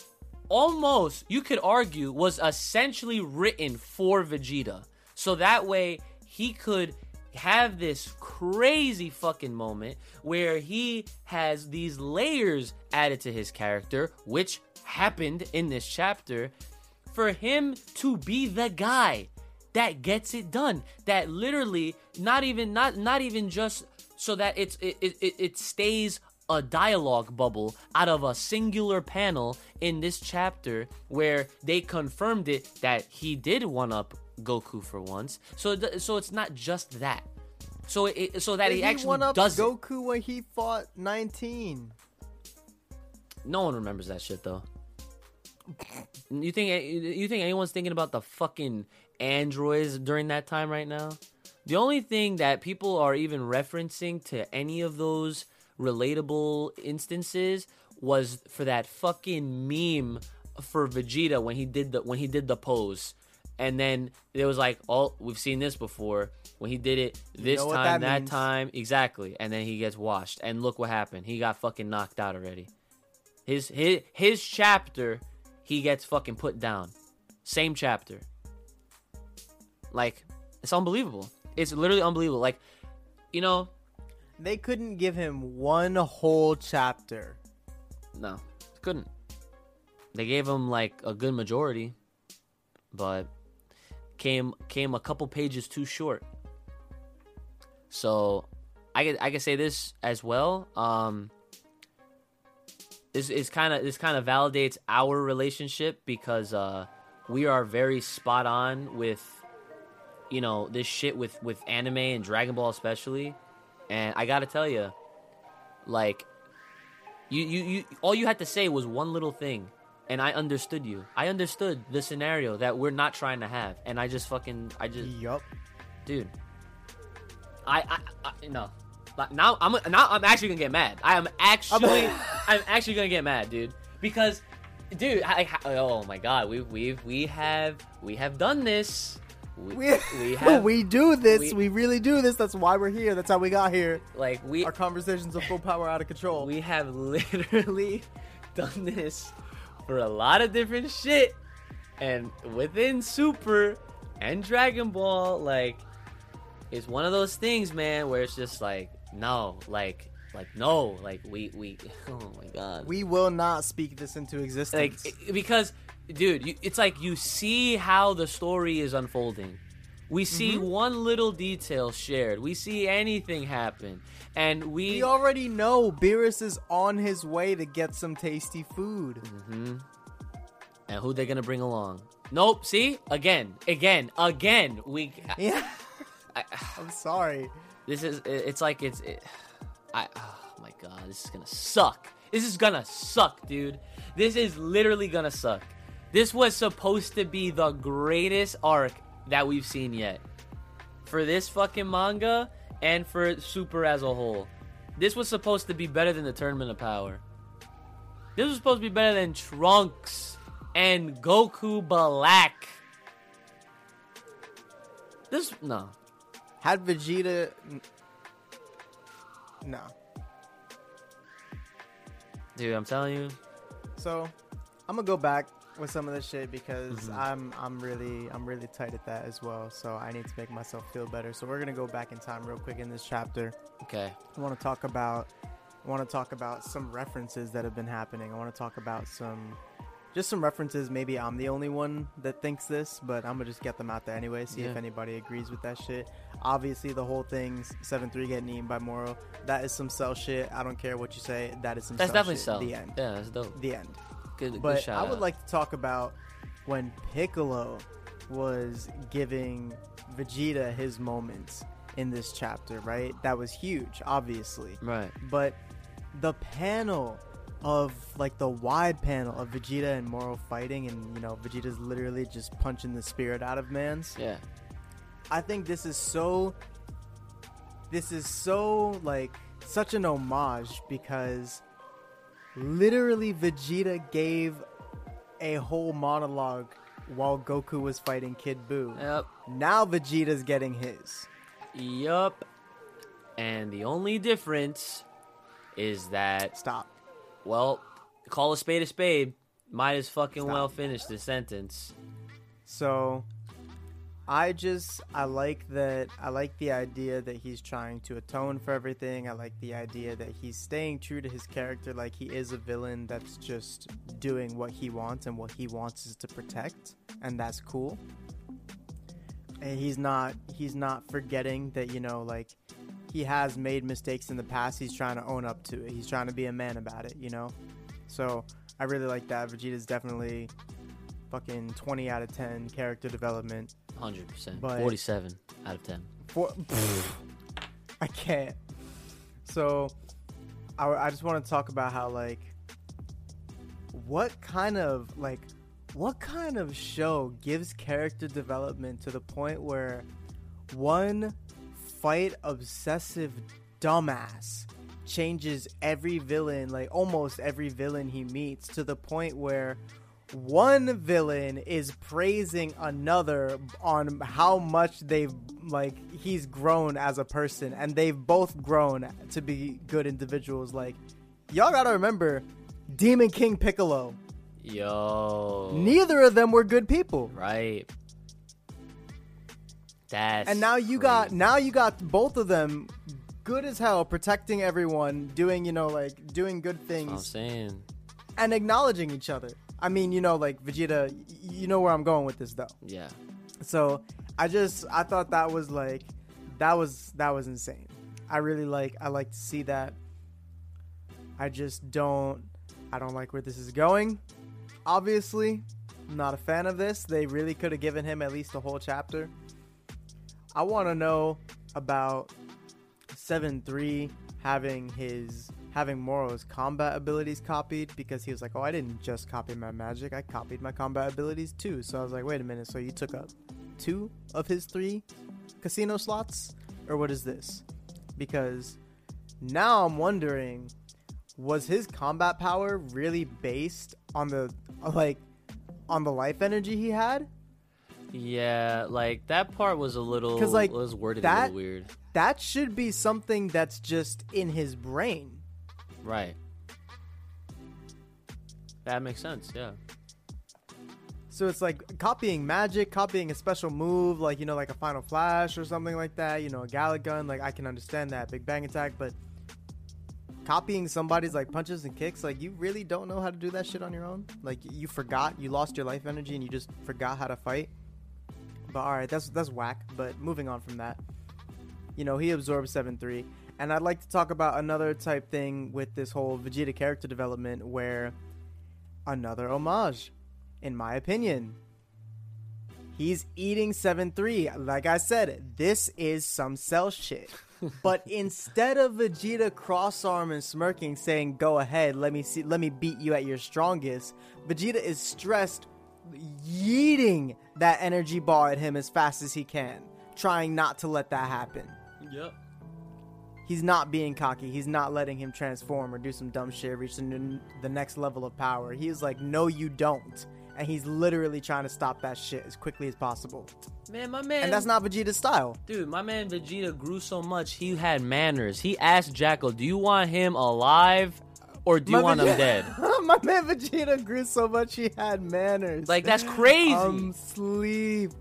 almost you could argue was essentially written for Vegeta. So that way he could have this crazy fucking moment where he has these layers added to his character, which happened in this chapter, for him to be the guy that gets it done. That literally not even not not even just so that it's it it, it- stays a dialogue bubble out of a singular panel in this chapter where they confirmed it that he did one up Goku for once. So so it's not just that. So it so that But he actually does. Goku when he fought 19. No one remembers that shit though. You think you think anyone's thinking about the fucking androids during that time right now? The only thing that people are even referencing to any of those relatable instances was for that fucking meme for Vegeta when he did the when he did the pose. And then it was like, oh, we've seen this before. When he did it this know time, that that, time, exactly. And then he gets washed. And look what happened. He got fucking knocked out already. His his his chapter, he gets fucking put down. Same chapter. Like, it's unbelievable. It's literally unbelievable. Like, you know, They couldn't give him one whole chapter. no, couldn't. They gave him like a good majority, but came came a couple pages too short. So, I could I could say this as well. Um, this is kind of this kind of validates our relationship because uh, we are very spot on with you know this shit with with anime and Dragon Ball especially, and I gotta tell you, like you, you, you, all you had to say was one little thing, and I understood you. I understood the scenario that we're not trying to have, and I just fucking, I just, Yup. dude. I, I, I no. Like, Now I'm now I'm actually gonna get mad. I am actually I'm actually gonna get mad, dude, because, dude, I, I, oh my god, we we we have we have done this. We, We, we have we do this. we- We, really do this. That's why we're here. That's how we got here. like we Our conversations are full power out of control. We have literally done this for a lot of different shit. And within Super and Dragon Ball, like, it's one of those things, man, where it's just like, no, like, like, no, like, we, we, oh my god. we will not speak this into like, existence. it- because, dude, you, it's like you see how the story is unfolding. We see one little detail shared. We see anything happen. And we. we already know Beerus is on his way to get some tasty food. hmm And who they're gonna bring along? Nope. See, again, again, again. We. Yeah. I, I'm sorry. This is. It's like it's. It, I. Oh my god, this is gonna suck. This is gonna suck, dude. This is literally gonna suck. This was supposed to be the greatest arc that we've seen yet. For this fucking manga and for Super as a whole. This was supposed to be better than the Tournament of Power. This was supposed to be better than Trunks and Goku Black. This no. Had Vegeta. No. Dude, I'm telling you. So, I'm gonna go back with some of this shit because Mhm. I'm I'm really I'm really tight at that as well. So I need to make myself feel better. So we're gonna go back in time real quick in this chapter. Okay. I want to talk about I want to talk about some references that have been happening. I want to talk about some just some references. Maybe I'm the only one that thinks this, but I'm gonna just get them out there anyway. See if anybody agrees with that shit. Obviously, the whole thing's seven three getting eaten by Moro. That is some cell shit. I don't care what you say. That is some. That's cell definitely shit. so. The end. Yeah, that's dope. The end. Good, good But shout I would out. like to talk about when Piccolo was giving Vegeta his moments in this chapter, right? That was huge, obviously. Right. But the panel of like the wide panel of Vegeta and Moro fighting and you know Vegeta's literally just punching the spirit out of man's. Yeah. I think this is so this is so like such an homage because literally Vegeta gave a whole monologue while Goku was fighting Kid Buu. Yep. Now Vegeta's getting his. Yup. And the only difference is that, Stop. well, call a spade a spade. Might as fucking Stop. well finish the sentence. So I just I like that I like the idea that he's trying to atone for everything. I like the idea that he's staying true to his character like he is a villain that's just doing what he wants and what he wants is to protect and that's cool. And he's not he's not forgetting that you know like he has made mistakes in the past. He's trying to own up to it. He's trying to be a man about it, you know. So I really like that. Vegeta's definitely fucking 20 out of 10 character development. 100%. 47 out of 10. For I can't. So I, I just want to talk about how like what kind of like what kind of show gives character development to the point where one fight obsessive dumbass changes every villain, like almost every villain he meets, to the point where one villain is praising another on how much they've like he's grown as a person and they've both grown to be good individuals like y'all gotta remember demon king piccolo Yo. neither of them were good people Right. That's and now you got now you got both of them good as hell protecting everyone doing you know like doing good what I'm things saying. and acknowledging each other i mean you know like vegeta you know where i'm going with this though. Yeah. so i just i thought that was like that was that was insane. I really like i like to see that. I just don't i don't like where this is going. Obviously i'm not a fan of this. They really could have given him at least a whole chapter. I want to know about 7-3 having his having Moro's combat abilities copied because he was like, "Oh, I didn't just copy my magic; I copied my combat abilities too." So I was like, "Wait a minute! So you took up two of his three casino slots, or what is this?" Because now I'm wondering, was his combat power really based on the like on the life energy he had? Yeah, like that part was a little 'Cause, like, was worded a little weird. That should be something that's just in his brain. Right. That makes sense, yeah. So it's like copying magic, copying a special move, like you know, like a Final Flash or something like that. You know, a Galick Gun. Like I can understand that Big Bang Attack, but copying somebody's like punches and kicks, like you really don't know how to do that shit on your own. Like you forgot, you lost your life energy, and you just forgot how to fight. But all right, that's that's whack. But moving on from that, you know, he absorbs seven three, and I'd like to talk about another type thing with this whole Vegeta character development, where another homage in my opinion. He's eating 7 3. Like I said, this is some cell shit. but instead of Vegeta cross arm and smirking, saying, Go ahead, let me see let me beat you at your strongest, Vegeta is stressed, yeeting that energy ball at him as fast as he can, trying not to let that happen. Yep. He's not being cocky. He's not letting him transform or do some dumb shit, reach the, the next level of power. He's like, no, you don't. And he's literally trying to stop that shit as quickly as possible. Man, my man And that's not Vegeta's style. Dude, my man Vegeta grew so much he had manners. He asked Jaco, "Do you want him alive or do you My want him dead?" My man Vegeta grew so much he had manners. Like that's crazy. Um, sleep.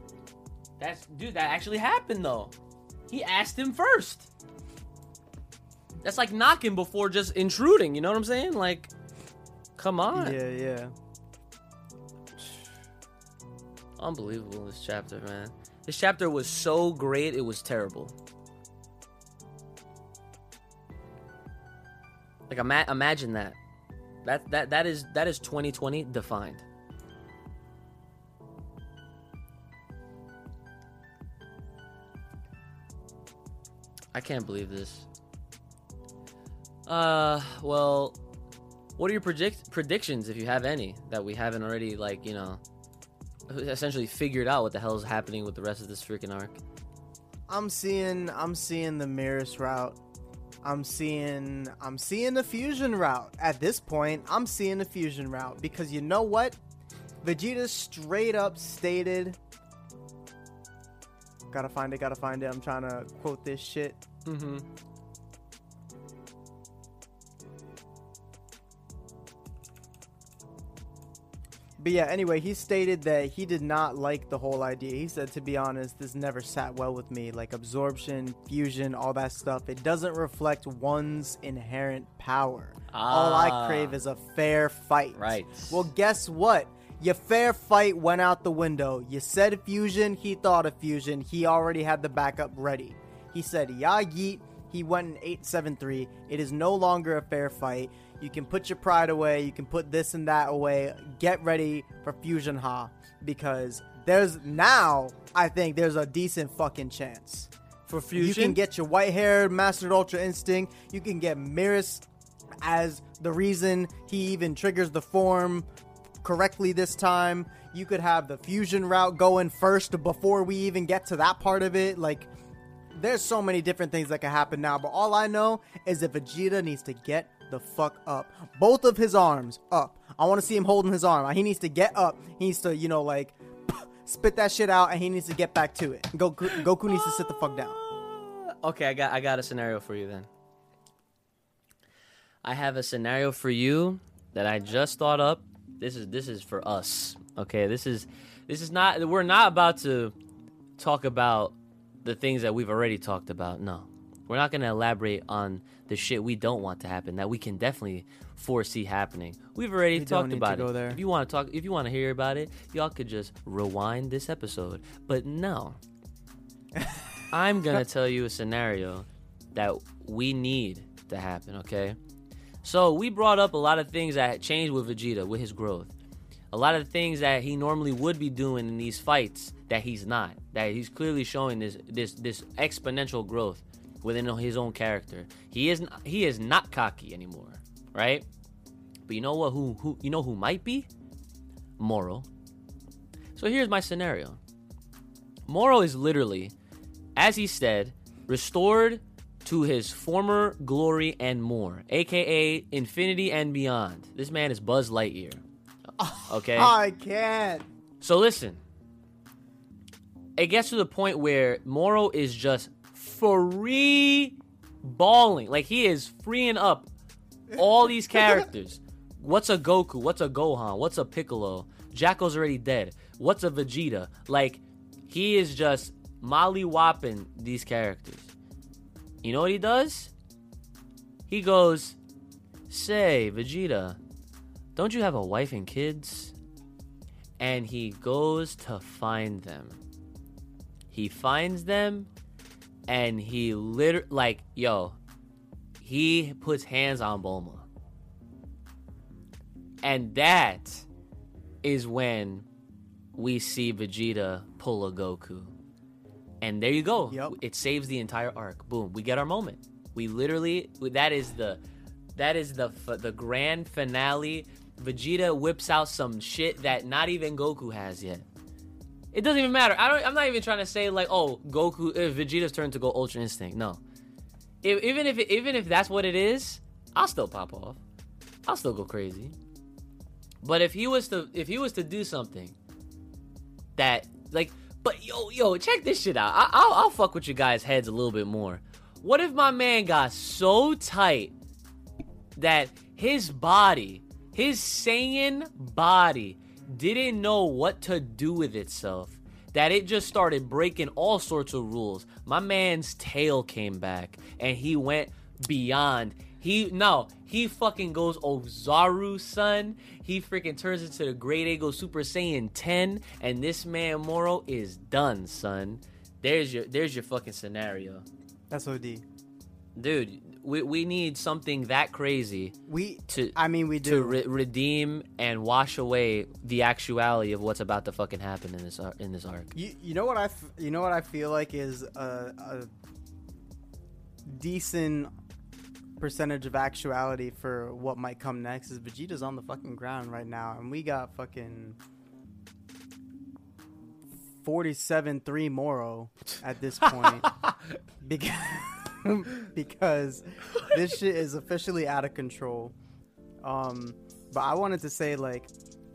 That's dude, that actually happened though. He asked him first. That's like knocking before just intruding, you know what I'm saying? Like come on. Yeah, yeah. Unbelievable this chapter, man. This chapter was so great, it was terrible. Like ima- imagine that. That that that is that is 2020 defined. I can't believe this. Uh, well, what are your predict- predictions if you have any that we haven't already like, you know, essentially figured out what the hell is happening with the rest of this freaking arc. I'm seeing I'm seeing the Merus route. I'm seeing I'm seeing the fusion route. At this point, I'm seeing the fusion route because you know what? Vegeta straight up stated Gotta find it, gotta find it. I'm trying to quote this shit. Mm-hmm. But yeah, anyway, he stated that he did not like the whole idea. He said, to be honest, this never sat well with me. Like absorption, fusion, all that stuff. It doesn't reflect one's inherent power. all I Ah. crave is a fair fight. Right. Well, guess what? Your fair fight went out the window. You said fusion, he thought of fusion. He already had the backup ready. He said, yeah, yeet. He went in 873. It is no longer a fair fight. You can put your pride away. You can put this and that away. Get ready for Fusion Ha. Because there's now, I think there's a decent fucking chance. For Fusion? You can get your white hair mastered Ultra Instinct. You can get Merus as the reason he even triggers the form correctly this time. You could have the fusion route going first before we even get to that part of it. Like, there's so many different things that can happen now, but all I know is that Vegeta needs to get the fuck up. Both of his arms up. I want to see him holding his arm. He needs to get up. He needs to, you know, like spit that shit out, and he needs to get back to it. Goku, Goku needs to sit the fuck down. Ah. Okay, I got I got a scenario for you then. I have a scenario for you that I just thought up. This is this is for us. Okay, this is this is not we're not about to talk about the things that we've already talked about. No. We're not going to elaborate on the shit we don't want to happen that we can definitely foresee happening. We've already We talked about go it. there. If you want to talk if you want to hear about it, y'all could just rewind this episode. But no. I'm going to tell you a scenario that we need to happen, okay? So, we brought up a lot of things that changed with Vegeta with his growth. A lot of things that he normally would be doing in these fights that he's not. That he's clearly showing this this this exponential growth within his own character. He is not, he is not cocky anymore, right? But you know what? Who who you know who might be? Moro. So here's my scenario. Moro is literally, as he said, restored to his former glory and more, aka infinity and beyond. This man is Buzz Lightyear. Okay? I can't. So listen. It gets to the point where Moro is just free balling. Like he is freeing up all these characters. What's a Goku? What's a Gohan? What's a Piccolo? Jaco's already dead. What's a Vegeta? Like he is just molly whopping these characters. You know what he does? He goes, Say, Vegeta, don't you have a wife and kids? And he goes to find them. He finds them and he literally, like, yo, he puts hands on Bulma. And that is when we see Vegeta pull a Goku. And there you go. Yep. It saves the entire arc. Boom. We get our moment. We literally that is the that is the the grand finale. Vegeta whips out some shit that not even Goku has yet. It doesn't even matter. I don't. I'm not even trying to say like, oh, Goku, Vegeta's turn to go Ultra Instinct. No. If, even if even if that's what it is, I'll still pop off. I'll still go crazy. But if he was to if he was to do something that like, but yo yo, check this shit out. I, I'll I'll fuck with you guys' heads a little bit more. What if my man got so tight that his body, his Saiyan body, didn't know what to do with itself? That it just started breaking all sorts of rules. My man's tail came back and he went beyond. He no, he fucking goes Ozaru, son. He freaking turns into the Great Ape Super Saiyan 10, and this man Moro is done, son. There's your there's your fucking scenario. That's OD. Dude, we, we need something that crazy We, to I mean, we to do. re- redeem and wash away the actuality of what's about to fucking happen in this ar- in this arc. You, you know what I f- you know what I feel like is a, a decent percentage of actuality for what might come next is Vegeta's on the fucking ground right now and we got fucking 47-3 Moro at this point because because this shit is officially out of control. Um but I wanted to say like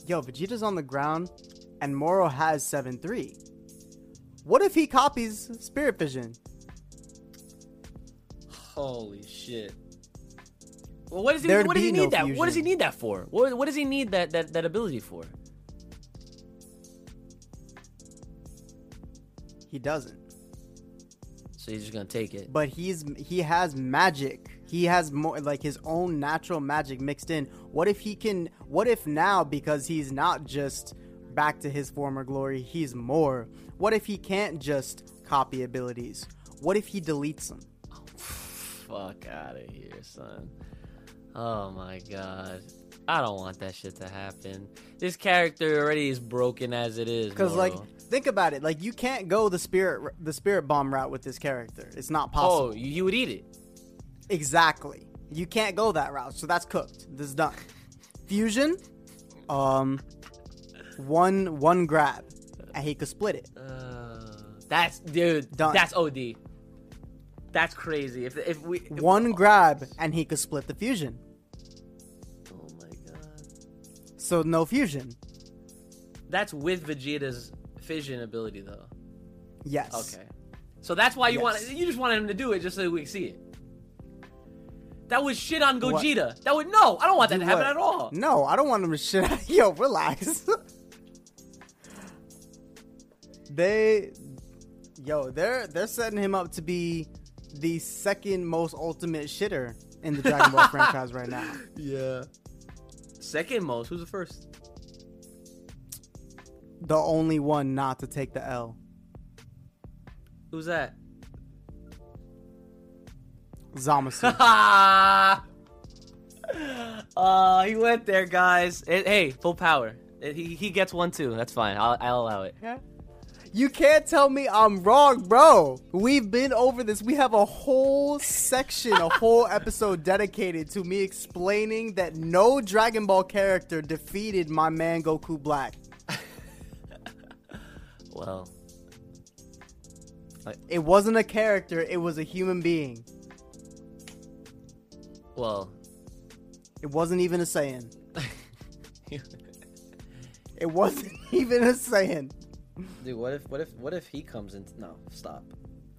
yo Vegeta's on the ground and Moro has 7-3. What if he copies Spirit Vision? Holy shit. Well, what does he There'd what does he need no that? What does he need that for? What, what does he need that, that that ability for? He doesn't. So he's just gonna take it. But he's he has magic. He has more like his own natural magic mixed in. What if he can what if now because he's not just back to his former glory, he's more. What if he can't just copy abilities? What if he deletes them? Fuck out of here, son. Oh my god. I don't want that shit to happen. This character already is broken as it is. Cuz like think about it, like you can't go the spirit the spirit bomb route with this character. It's not oh, possible. you, you would eat it. Exactly. You can't go that route, so that's cooked. This is done. Fusion, um, one one grab, and he could split it. Uh, that's dude. Done. That's OD. That's crazy. If if we if- One grab and he could split the fusion. So no fusion. That's with Vegeta's fission ability though. Yes. Okay. So that's why you want you just wanted him to do it just so we can see it. That was shit on What? Gogeta. That would no, I don't want that Do to happen what? at all. No, I don't want him to shit. Yo, relax. they, yo, they're they're setting him up to be the second most ultimate shitter in the Dragon Ball franchise right now. Yeah. Second most. Who's the first? The only one not to take the L. Who's that? Zamasu. Ah, uh, he went there, guys. It- hey, full power. It- he he gets one too. That's fine. I'll I'll allow it. You can't tell me I'm wrong, bro. We've been over this. We have a whole section, a whole episode dedicated to me explaining that no Dragon Ball character defeated my man Goku Black. Well, It wasn't a character, it was a human being. well. It wasn't even a Saiyan. It wasn't even a Saiyan. Dude, what if what if what if he comes in? No, stop.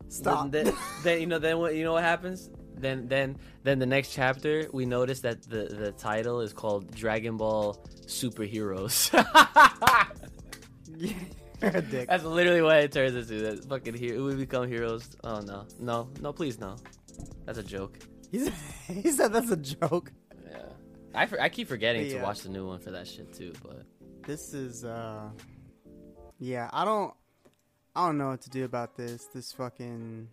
Stop. Then, then, then, you know then what you know what happens? Then then then the next chapter we notice that the the title is called Dragon Ball Superheroes. You're a dick. That's literally what it turns into. That fucking hero we become heroes. Oh no, no, no, please no. That's a joke. He's, he said that's a joke. Yeah, I, I keep forgetting to watch the new one for that shit too. But This is uh Yeah, I don't I don't know what to do about this. This fucking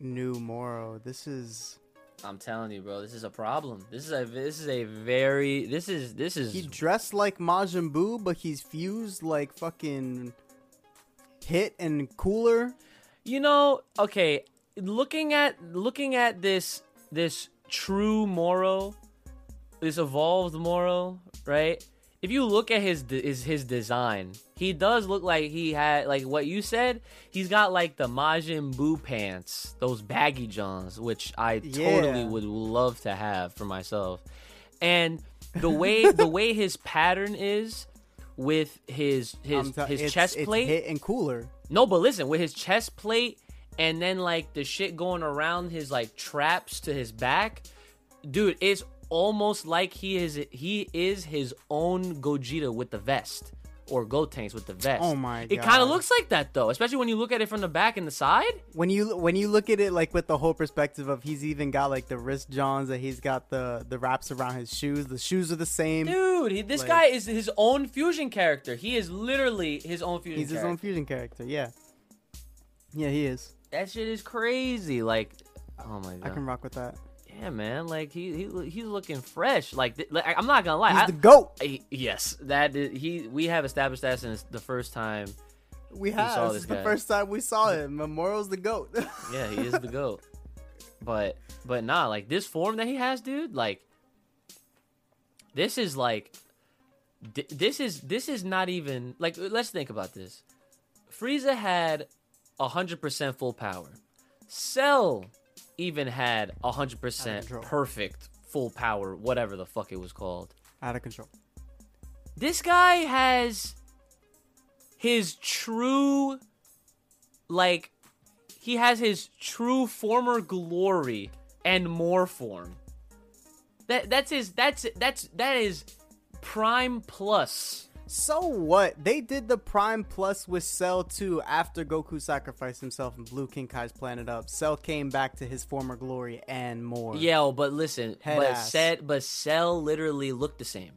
new Moro. This is I'm telling you, bro, this is a problem. This is a this is a very this is this is he dressed like Majin Buu, but he's fused like fucking hit and cooler. You know, okay, looking at looking at this this true Moro, this evolved Moro, right? If you look at his de- his his design, he does look like he had like what you said. He's got like the Majin Buu pants, those baggy johns, which I totally would love to have for myself. And the way the way his pattern is with his his I'm his it's- chest it's plate hit and cooler. no, but listen, with his chest plate and then like the shit going around his like traps to his back, dude, it's almost like he is he is his own Gogeta with the vest or Gotenks with the vest. Oh my god. It kind of looks like that though, especially when you look at it from the back and the side. When you when you look at it like with the whole perspective of he's even got like the wrist johns that he's got the the wraps around his shoes. The shoes are the same. Dude, he, this Like- guy is his own fusion character. He is literally his own fusion He's his own fusion character. Yeah. Yeah, he is. that shit is crazy. Like, oh my god. I can rock with that. Yeah, man. Like he, he he's looking fresh. Like, th- like I'm not gonna lie. He's I- the goat. I- yes, that is, he. We have established that since the first time. We saw have. This this is the first time we saw him. Memorial's the goat. Yeah, he is the goat. But but nah, like this form that he has, dude. Like this is like th- this is this is not even like. Let's think about this. Frieza had hundred percent full power. Cell even had hundred percent perfect full power, whatever the fuck it was called. Out of control. this guy has his true like he has his true former glory and more form that that's his that's that's that is prime plus So what? They did the Prime Plus with Cell too after Goku sacrificed himself and blew King Kai's planet up. Cell came back to his former glory and more. yeah but listen Head but ass. said but cell literally looked the same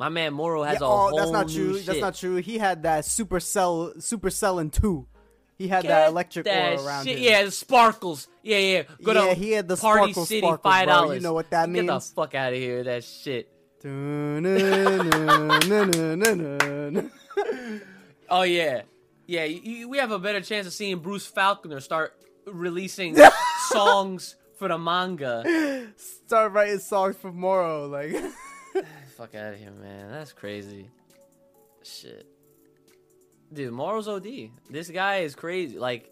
my man moro has Yeah, a oh, whole that's not true. shit. That's not true. He had that Super Cell, Super Cell in two. He had Get that electric that aura around shit. him. Yeah, the sparkles. Yeah, yeah. Go Yeah, he had the Party sparkle, City, sparkle, five dollars. You know what that means? Get the fuck out of here. That shit. Oh yeah, yeah. You, you- we have a better chance of seeing Bruce Faulconer start releasing songs for the manga. Start writing songs for Moro, like. Fuck out of here, man. That's crazy. Shit, dude. Moro's OD. This guy is crazy. Like,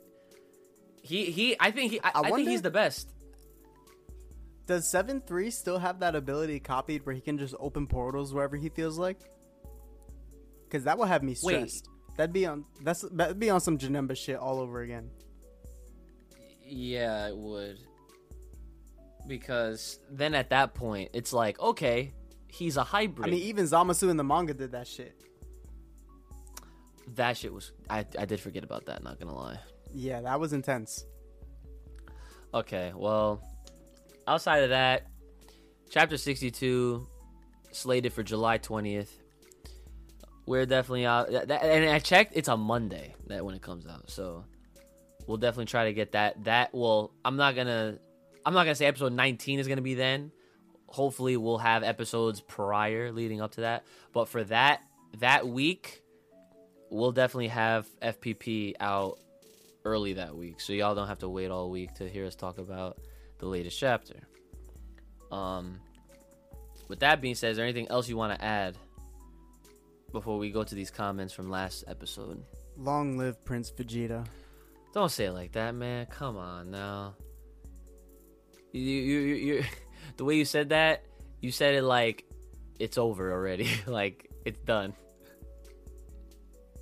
He he. I think he. I, I I think he's the best. Does seven three still have that ability copied where he can just open portals wherever he feels like? Because that would have me Wait. stressed. That'd be on that's that'd be on some Janemba shit all over again. Yeah, it would. Because then at that point, it's like, okay, he's a hybrid. I mean, even Zamasu in the manga did that shit. that shit was. I I did forget about that. Not gonna lie. Yeah, that was intense. Okay, well, outside of that, chapter 62 slated for July 20th. We're definitely out. that- And I checked, it's a Monday that when it comes out. So we'll definitely try to get that. That well, I'm not gonna. I'm not gonna say episode 19 is gonna be then. Hopefully, we'll have episodes prior leading up to that. But for that that week, we'll definitely have FPP out early that week, so y'all don't have to wait all week to hear us talk about the latest chapter. Um, with that being said, is there anything else you want to add before we go to these comments from last episode? Long live Prince Vegeta. Don't say it like that, man. Come on now. You, you, you, you, the way you said that, you said it like it's over already, like it's done.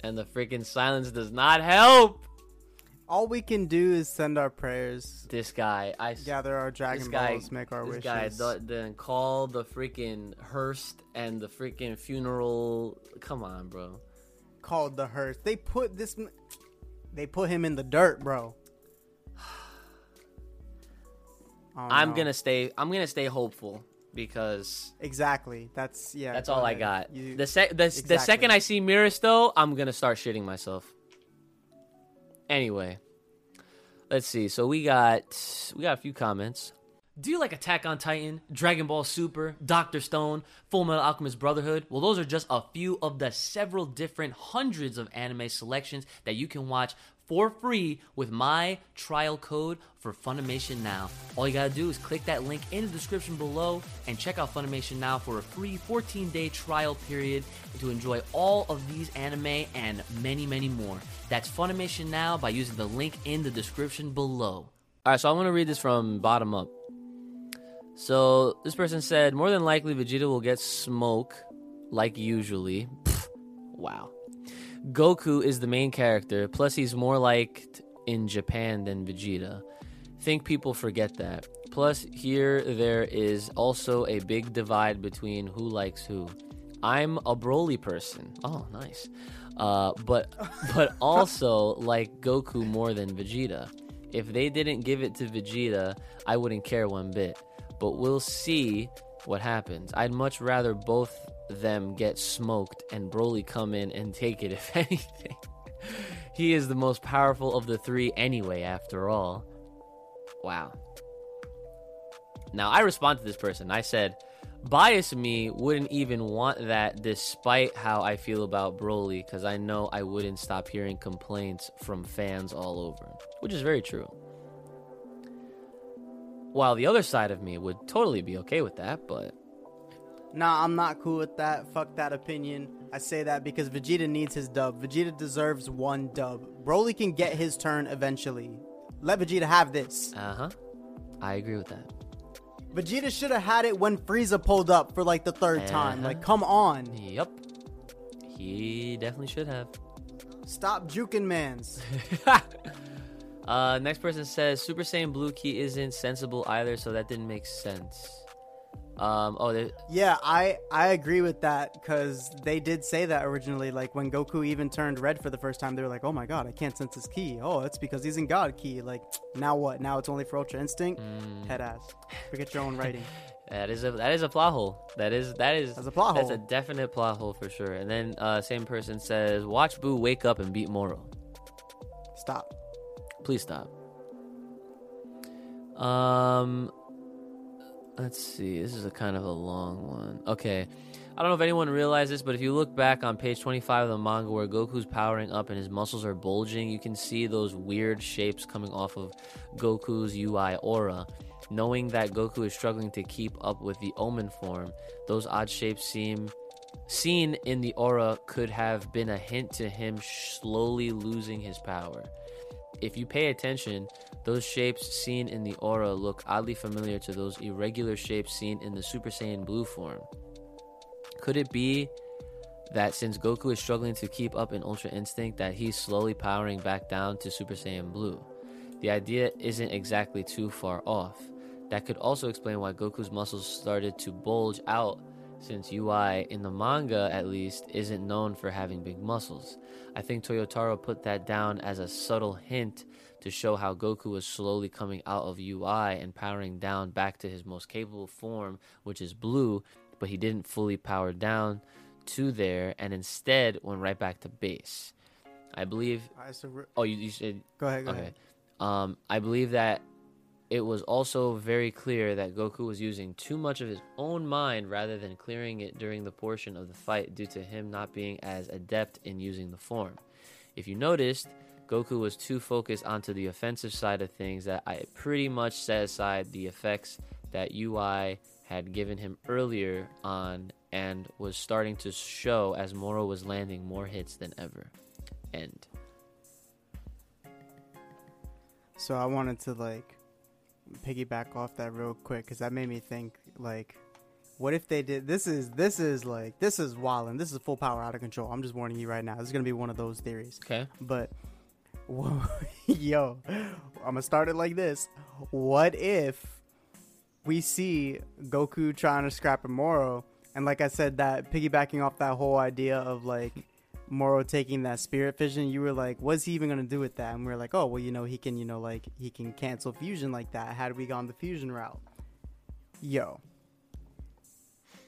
And the freaking silence does not help. All we can do is send our prayers, This guy, I gather our Dragon guy- Balls, make our wishes. this wishes. guy th- then call the freaking hearse and the freaking funeral. Come on, bro. called the hearse. They put this. They put him in the dirt, bro. Oh, I'm gonna stay. I'm gonna stay hopeful because exactly. That's yeah. that's all I got. You- the sec- the, the second I see Merus though, I'm gonna start shitting myself. Anyway, let's see. So we got we got a few comments. Do you like Attack on Titan, Dragon Ball Super, Doctor Stone, Full Metal Alchemist Brotherhood? Well, those are just a few of the several different hundreds of anime selections that you can watch for free with my trial code for Funimation Now. All you gotta do is click that link in the description below and check out Funimation Now for a free 14 day trial period to enjoy all of these anime and many, many more. That's Funimation Now by using the link in the description below. Alright, so I'm gonna read this from bottom up. So this person said, more than likely Vegeta will get smoke, like usually. Pfft, wow. Goku is the main character, plus he's more liked in Japan than Vegeta. Think people forget that. Plus, here there is also a big divide between who likes who. I'm a Broly person. Oh, nice. Uh, but but also like Goku more than Vegeta. If they didn't give it to Vegeta, I wouldn't care one bit. But we'll see what happens. I'd much rather both them get smoked and Broly come in and take it if anything. he is the most powerful of the three anyway, after all. Wow. Now I respond to this person. I said, bias me wouldn't even want that despite how I feel about Broly because I know I wouldn't stop hearing complaints from fans all over, which is very true. While the other side of me would totally be okay with that, but Nah, I'm not cool with that. Fuck that opinion. I say that because Vegeta needs his dub. Vegeta deserves one dub. Broly can get his turn eventually. Let Vegeta have this. uh huh, I agree with that. Vegeta should have had it when Frieza pulled up for like the 3rd time. Uh-huh. Like, come on. Yep, he definitely should have. Stop juking mans. uh, next person says Super Saiyan Blue ki isn't sensible either, so that didn't make sense. Um, oh, Yeah, I I agree with that because they did say that originally. Like when Goku even turned red for the first time, they were like, "Oh my god, I can't sense his ki." Oh, it's because he's in God ki. Like now what? Now it's only for Ultra Instinct. Mm. Head ass. Forget your own writing. That is a that is a plot hole. That is that is That's a plot hole. That's a definite plot hole for sure. And then uh, same person says, "Watch Buu wake up and beat Moro." Stop. Please stop. Um, let's see. This is a kind of a long one. Okay. I don't know if anyone realized this, but if you look back on page 25 of the manga where Goku's powering up and his muscles are bulging, you can see those weird shapes coming off of Goku's UI aura. Knowing that Goku is struggling to keep up with the Omen form, those odd shapes seem seen in the aura could have been a hint to him slowly losing his power. If you pay attention, Those shapes seen in the aura look oddly familiar to those irregular shapes seen in the Super Saiyan Blue form. Could it be that since Goku is struggling to keep up in Ultra Instinct, that he's slowly powering back down to Super Saiyan Blue? The idea isn't exactly too far off. That could also explain why Goku's muscles started to bulge out since UI, in the manga at least, isn't known for having big muscles. I think Toyotaro put that down as a subtle hint to show how Goku was slowly coming out of UI and powering down back to his most capable form, which is blue, but he didn't fully power down to there and instead went right back to base. I believe. Alright, so re- Oh, you, you said go ahead. Go Okay. ahead. Um, I believe that it was also very clear that Goku was using too much of his own mind rather than clearing it during the portion of the fight due to him not being as adept in using the form. If you noticed, Goku was too focused onto the offensive side of things that I pretty much set aside the effects that UI had given him earlier on and was starting to show as Moro was landing more hits than ever. End. So I wanted to like piggyback off that real quick because that made me think like, what if they did? This is this is like this is wild and this is full power out of control. I'm just warning you right now. This is gonna be one of those theories. Okay. But yo, I'm gonna start it like this. What if we see Goku trying to scrap a Moro, and like I said, that piggybacking off that whole idea of like Moro taking that spirit fission, you were like, what's he even gonna do with that? And we are like, oh well, you know, he can, you know, like he can cancel fusion like that. Had we gone the fusion route, yo,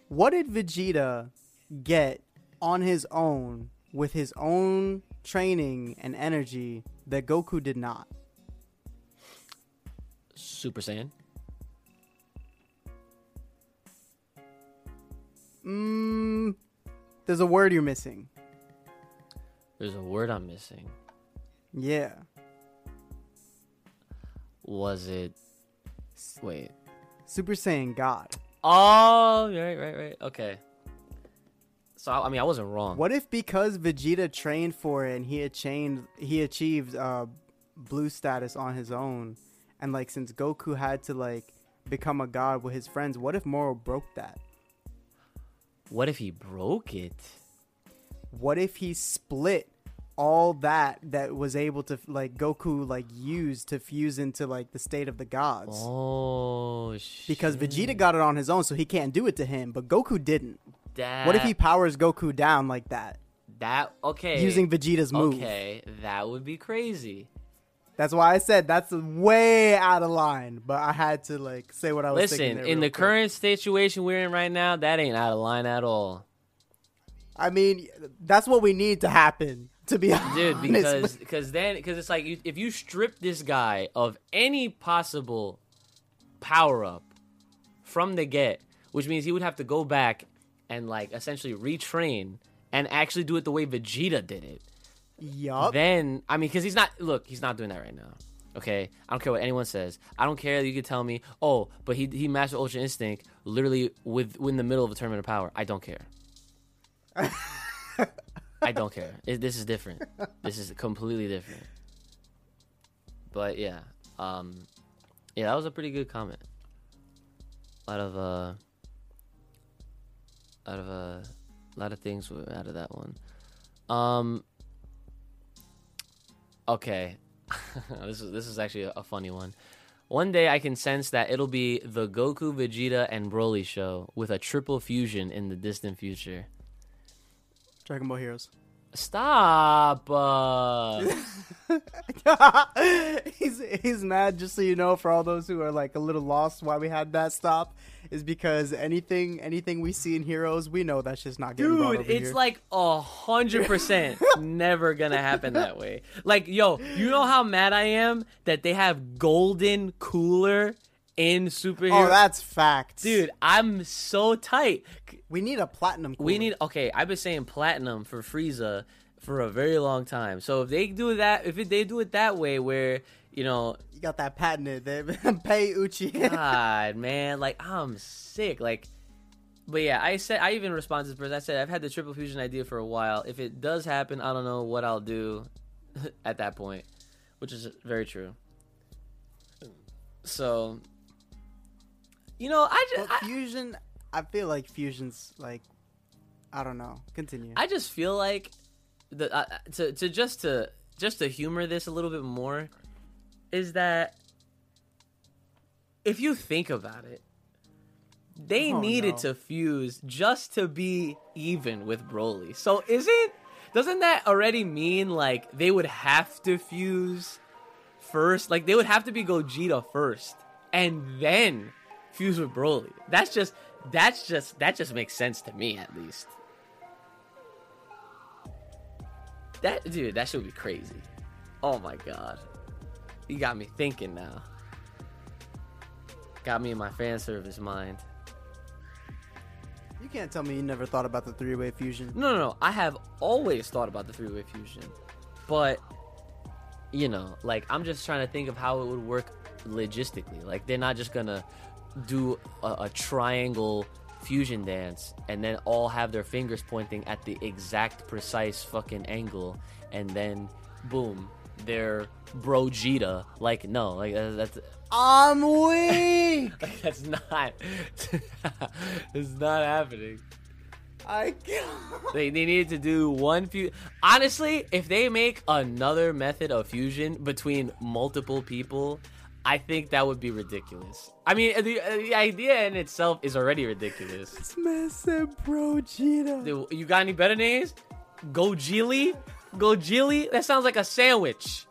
what did Vegeta get on his own with his own training and energy that Goku did not? Super Saiyan. Mmm, there's a word you're missing. There's a word I'm missing. Yeah. Was it? Wait. Super Saiyan God. Oh, right, right, right. Okay. So I I mean, I wasn't wrong. What if because Vegeta trained for it and he achieved he achieved uh, blue status on his own, and like since Goku had to like become a god with his friends, what if Moro broke that? What if he broke it? What if he split all that that was able to like Goku like use to fuse into like the state of the gods? Oh, shit. Because Vegeta got it on his own, so he can't do it to him, but Goku didn't. That. What if he powers Goku down like that that? Okay. using Vegeta's move? Okay, that would be crazy. That's why I said that's way out of line, but I had to like say what I was thinking. Listen, in the quick. current situation we're in right now, that ain't out of line at all, I mean, that's what we need to happen. To be honest, dude. Because because then because it's like you, if you strip this guy of any possible power up from the get, which means he would have to go back and like essentially retrain and actually do it the way Vegeta did it. yup, Then I mean, because he's not look, he's not doing that right now. Okay, I don't care what anyone says. I don't care that you could tell me, oh, but he he mastered Ultra Instinct literally with in the middle of a tournament of power. I don't care. I don't care. It, this is different. This is completely different. But yeah, um, yeah, that was a pretty good comment. A lot of uh, out of a lot of things out of that one. Um. Okay, this is this is actually a, a funny one. One day I can sense that it'll be the Goku, Vegeta, and Broly show with a triple fusion in the distant future. Dragon Ball Heroes. Stop. Uh, he's he's mad. Just so you know, for all those who are like a little lost, why we had that stop is because anything anything we see in Heroes, we know that's just not getting dude, it's here. like a hundred percent never gonna happen that way. Like, yo, you know how mad I am that they have golden cooler in superhero. oh, that's fact, dude, I'm so tight. We need a platinum. We need okay. I've been saying platinum for Frieza for a very long time. So if they do that, if they do it that way, where you know, You got that patented. Pay Uchi. God, man, like I'm sick. Like, but yeah, I said I even responded to this person. I said I've had the triple fusion idea for a while. If it does happen, I don't know what I'll do at that point, which is very true. So, you know, I just I, fusion, I feel like fusion's like, I don't know. Continue. I just feel like the uh, to to just to just to humor this a little bit more is that if you think about it, they Oh, needed no. to fuse just to be even with Broly. So isn't doesn't that already mean like they would have to fuse first? Like they would have to be Gogeta first and then fuse with Broly. That's just that's just that just makes sense to me at least. That dude, that should be crazy. Oh my god. You got me thinking now. Got me in my fan service mind. you can't tell me you never thought about the three-way fusion. No, no, no. I have always thought about the three way fusion. But, you know, like, I'm just trying to think of how it would work logistically. Like, they're not just gonna do a, a triangle fusion dance and then all have their fingers pointing at the exact precise fucking angle and then, boom, they're Brogeta. Like, no, like, that's. that's I'm weak. like, that's not. it's not happening. I can't. They, they needed to do one few. Honestly, if they make another method of fusion between multiple people, I think that would be ridiculous. I mean, the, uh, the idea in itself is already ridiculous. It's man said Brogeta. Dude, You got any better names? Gojili? Gojili? That sounds like a sandwich.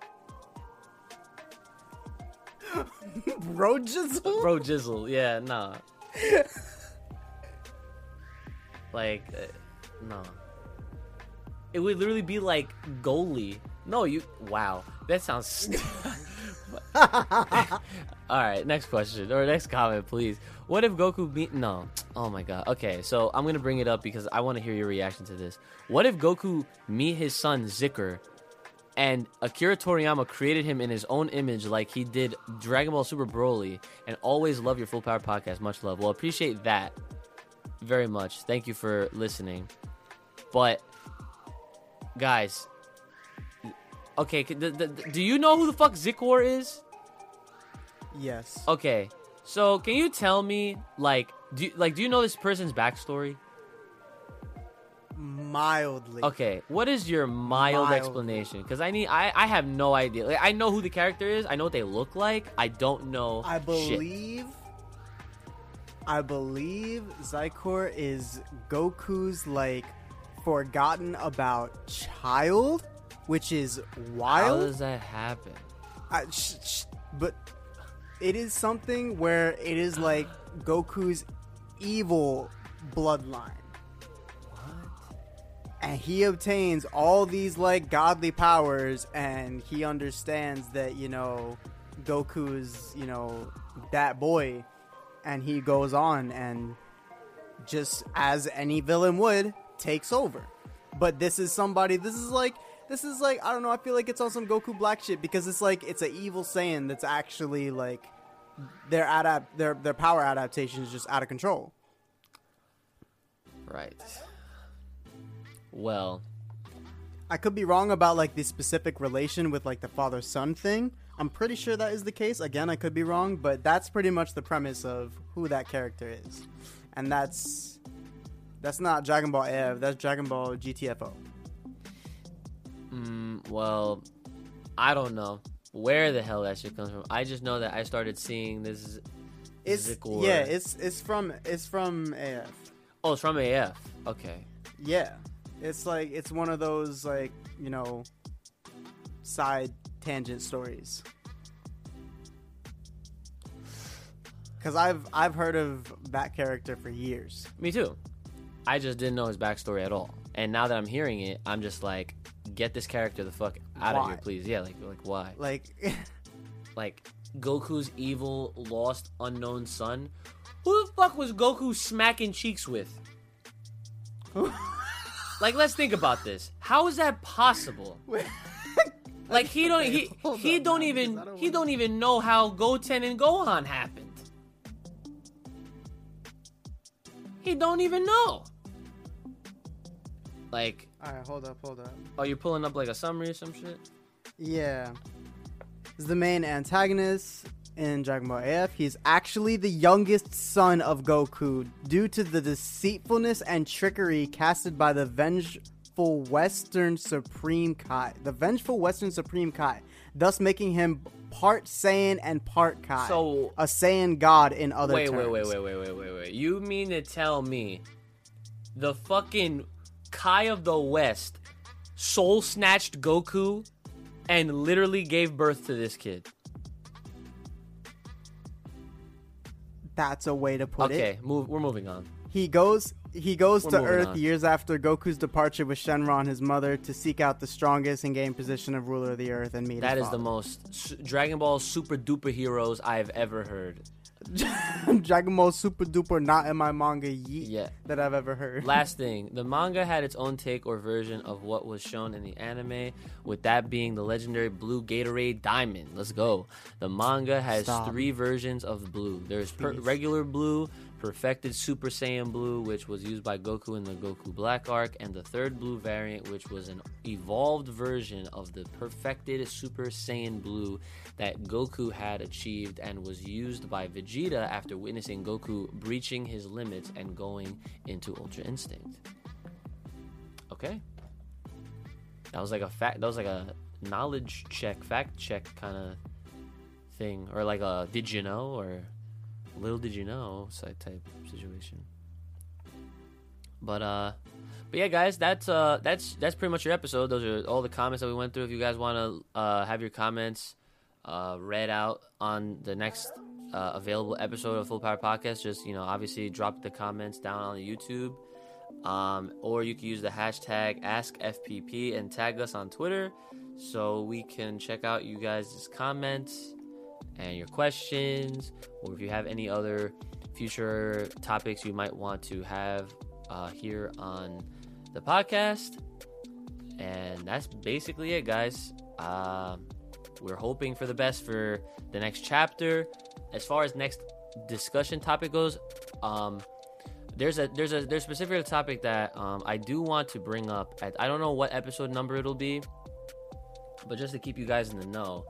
Brojizzle? Bro Jizzle, yeah, nah. like, uh, no. It would literally be like goalie. No, you. Wow, that sounds. All right, next question or next comment, please. What if Goku meet? No. Oh my god. Okay, so I'm gonna bring it up because I want to hear your reaction to this. What if Goku meet his son Xicor, and Akira Toriyama created him in his own image, like he did Dragon Ball Super Broly, and always love your Full Power podcast. Much love. Well, appreciate that very much. Thank you for listening. But guys, okay, c- th- th- do you know who the fuck Xicor is? Yes. Okay, so can you tell me, like, do you, like do you know this person's backstory? Mildly. Okay, what is your mild Mild. explanation? Because I need, I, I have no idea. Like, I know who the character is. I know what they look like. I don't know. I shit. believe. I believe Xicor is Goku's like forgotten about child, which is wild. How does that happen? I, sh- sh- but it is something where it is like Goku's evil bloodline. And he obtains all these like godly powers, and he understands that you know Goku's you know that boy, and he goes on and just as any villain would takes over. But this is somebody. This is like this is like I don't know. I feel like it's on some Goku Black shit because it's like it's an evil Saiyan that's actually like their adapt their their power adaptation is just out of control. Right. Well, I could be wrong about like the specific relation with like the father son thing. I'm pretty sure that is the case. Again, I could be wrong, but that's pretty much the premise of who that character is, and that's that's not Dragon Ball Ev. That's Dragon Ball GTFO. Mm, well, I don't know where the hell that shit comes from. I just know that I started seeing this. It's yeah, it's it's from it's from AF. Oh, it's from AF. Okay. Yeah, it's like it's one of those like you know side tangent stories. Cause I've I've heard of that character for years. Me too. I just didn't know his backstory at all. And now that I'm hearing it, I'm just like, get this character the fuck out of here, please. Yeah, like, like why? Like, Like Goku's evil, lost, unknown son. Who the fuck was Goku smacking cheeks with? like, let's think about this. How is that possible? Like he don't he he don't even he don't even know how Goten and Gohan happened. He don't even know. Like, all right, hold up, hold up. oh, you're pulling up like a summary or some shit. Yeah, is the main antagonist. in Dragon Ball AF. He's actually the youngest son of Goku due to the deceitfulness and trickery casted by the vengeful Western Supreme Kai. The vengeful Western Supreme Kai, thus making him part Saiyan and part Kai. So- a Saiyan god in other Wait, terms. wait, wait, wait, wait, wait, wait, wait. You mean to tell me the fucking Kai of the West soul snatched Goku and literally gave birth to this kid? That's a way to put it. Okay, move. We're moving on. He goes he goes We're to Earth on. years after Goku's departure with Shenron, his mother, to seek out the strongest and gain position of ruler of the Earth and meet That is the most Dragon Ball super duper heroes I've ever heard. Dragon Ball Super Duper not in my manga yeet Yeah. that I've ever heard. Last thing, the manga had its own take or version of what was shown in the anime, with that being the legendary blue Gatorade Diamond. Let's go. The manga has Stop. three versions of blue. There's per- regular blue, perfected Super Saiyan blue, which was used by Goku in the Goku Black arc, and the third blue variant, which was an evolved version of the perfected Super Saiyan blue that Goku had achieved and was used by Vegeta after witnessing Goku breaching his limits and going into Ultra Instinct. Okay. That was like a fact that was like a knowledge check, fact check kind of thing or like a did you know or little did you know side type situation. But uh but yeah guys, that's uh that's that's pretty much your episode. Those are all the comments that we went through. If you guys want to uh have your comments uh read out on the next uh, available episode of Full Power Podcast, just you know, obviously drop the comments down on the YouTube. Um, or you can use the hashtag AskFPP and tag us on Twitter so we can check out you guys' comments and your questions, or if you have any other future topics you might want to have uh, here on the podcast. And that's basically it, guys. Um, we're hoping for the best for the next chapter. As far as next discussion topic goes, um, there's a there's a there's a specific topic that um, I do want to bring up. At, I don't know what episode number it'll be, but just to keep you guys in the know,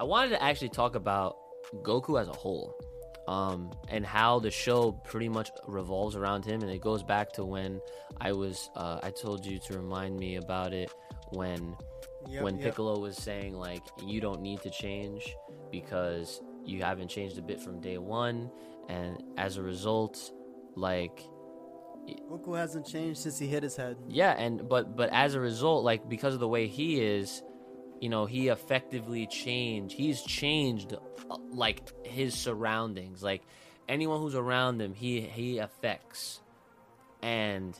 I wanted to actually talk about Goku as a whole, um, and how the show pretty much revolves around him, and it goes back to when I was uh, I told you to remind me about it when Yep, when yep. Piccolo was saying like you don't need to change because you haven't changed a bit from day one, and as a result, like Goku hasn't changed since he hit his head. yeah, and but but as a result, like because of the way he is, you know, he effectively changed. He's changed uh, like his surroundings. Like anyone who's around him, he he affects, and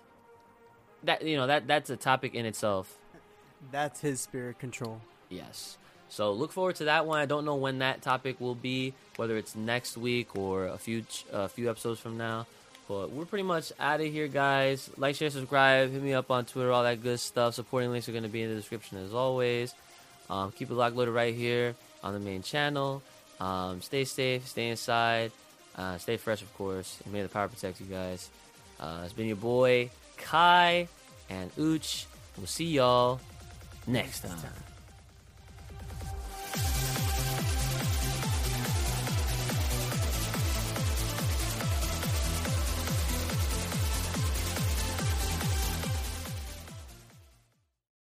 that you know that that's a topic in itself. That's his spirit control. Yes. So look forward to that one. I don't know when that topic will be, whether it's next week or a few a few episodes from now. But we're pretty much out of here, guys. Like, share, subscribe. Hit me up on Twitter, all that good stuff. Supporting links are going to be in the description as always. Um, keep it locked loaded right here on the main channel. Um, stay safe, stay inside, uh, stay fresh, of course, and may the power protect you guys. Uh, it's been your boy Kai and Ooch. We'll see y'all next time.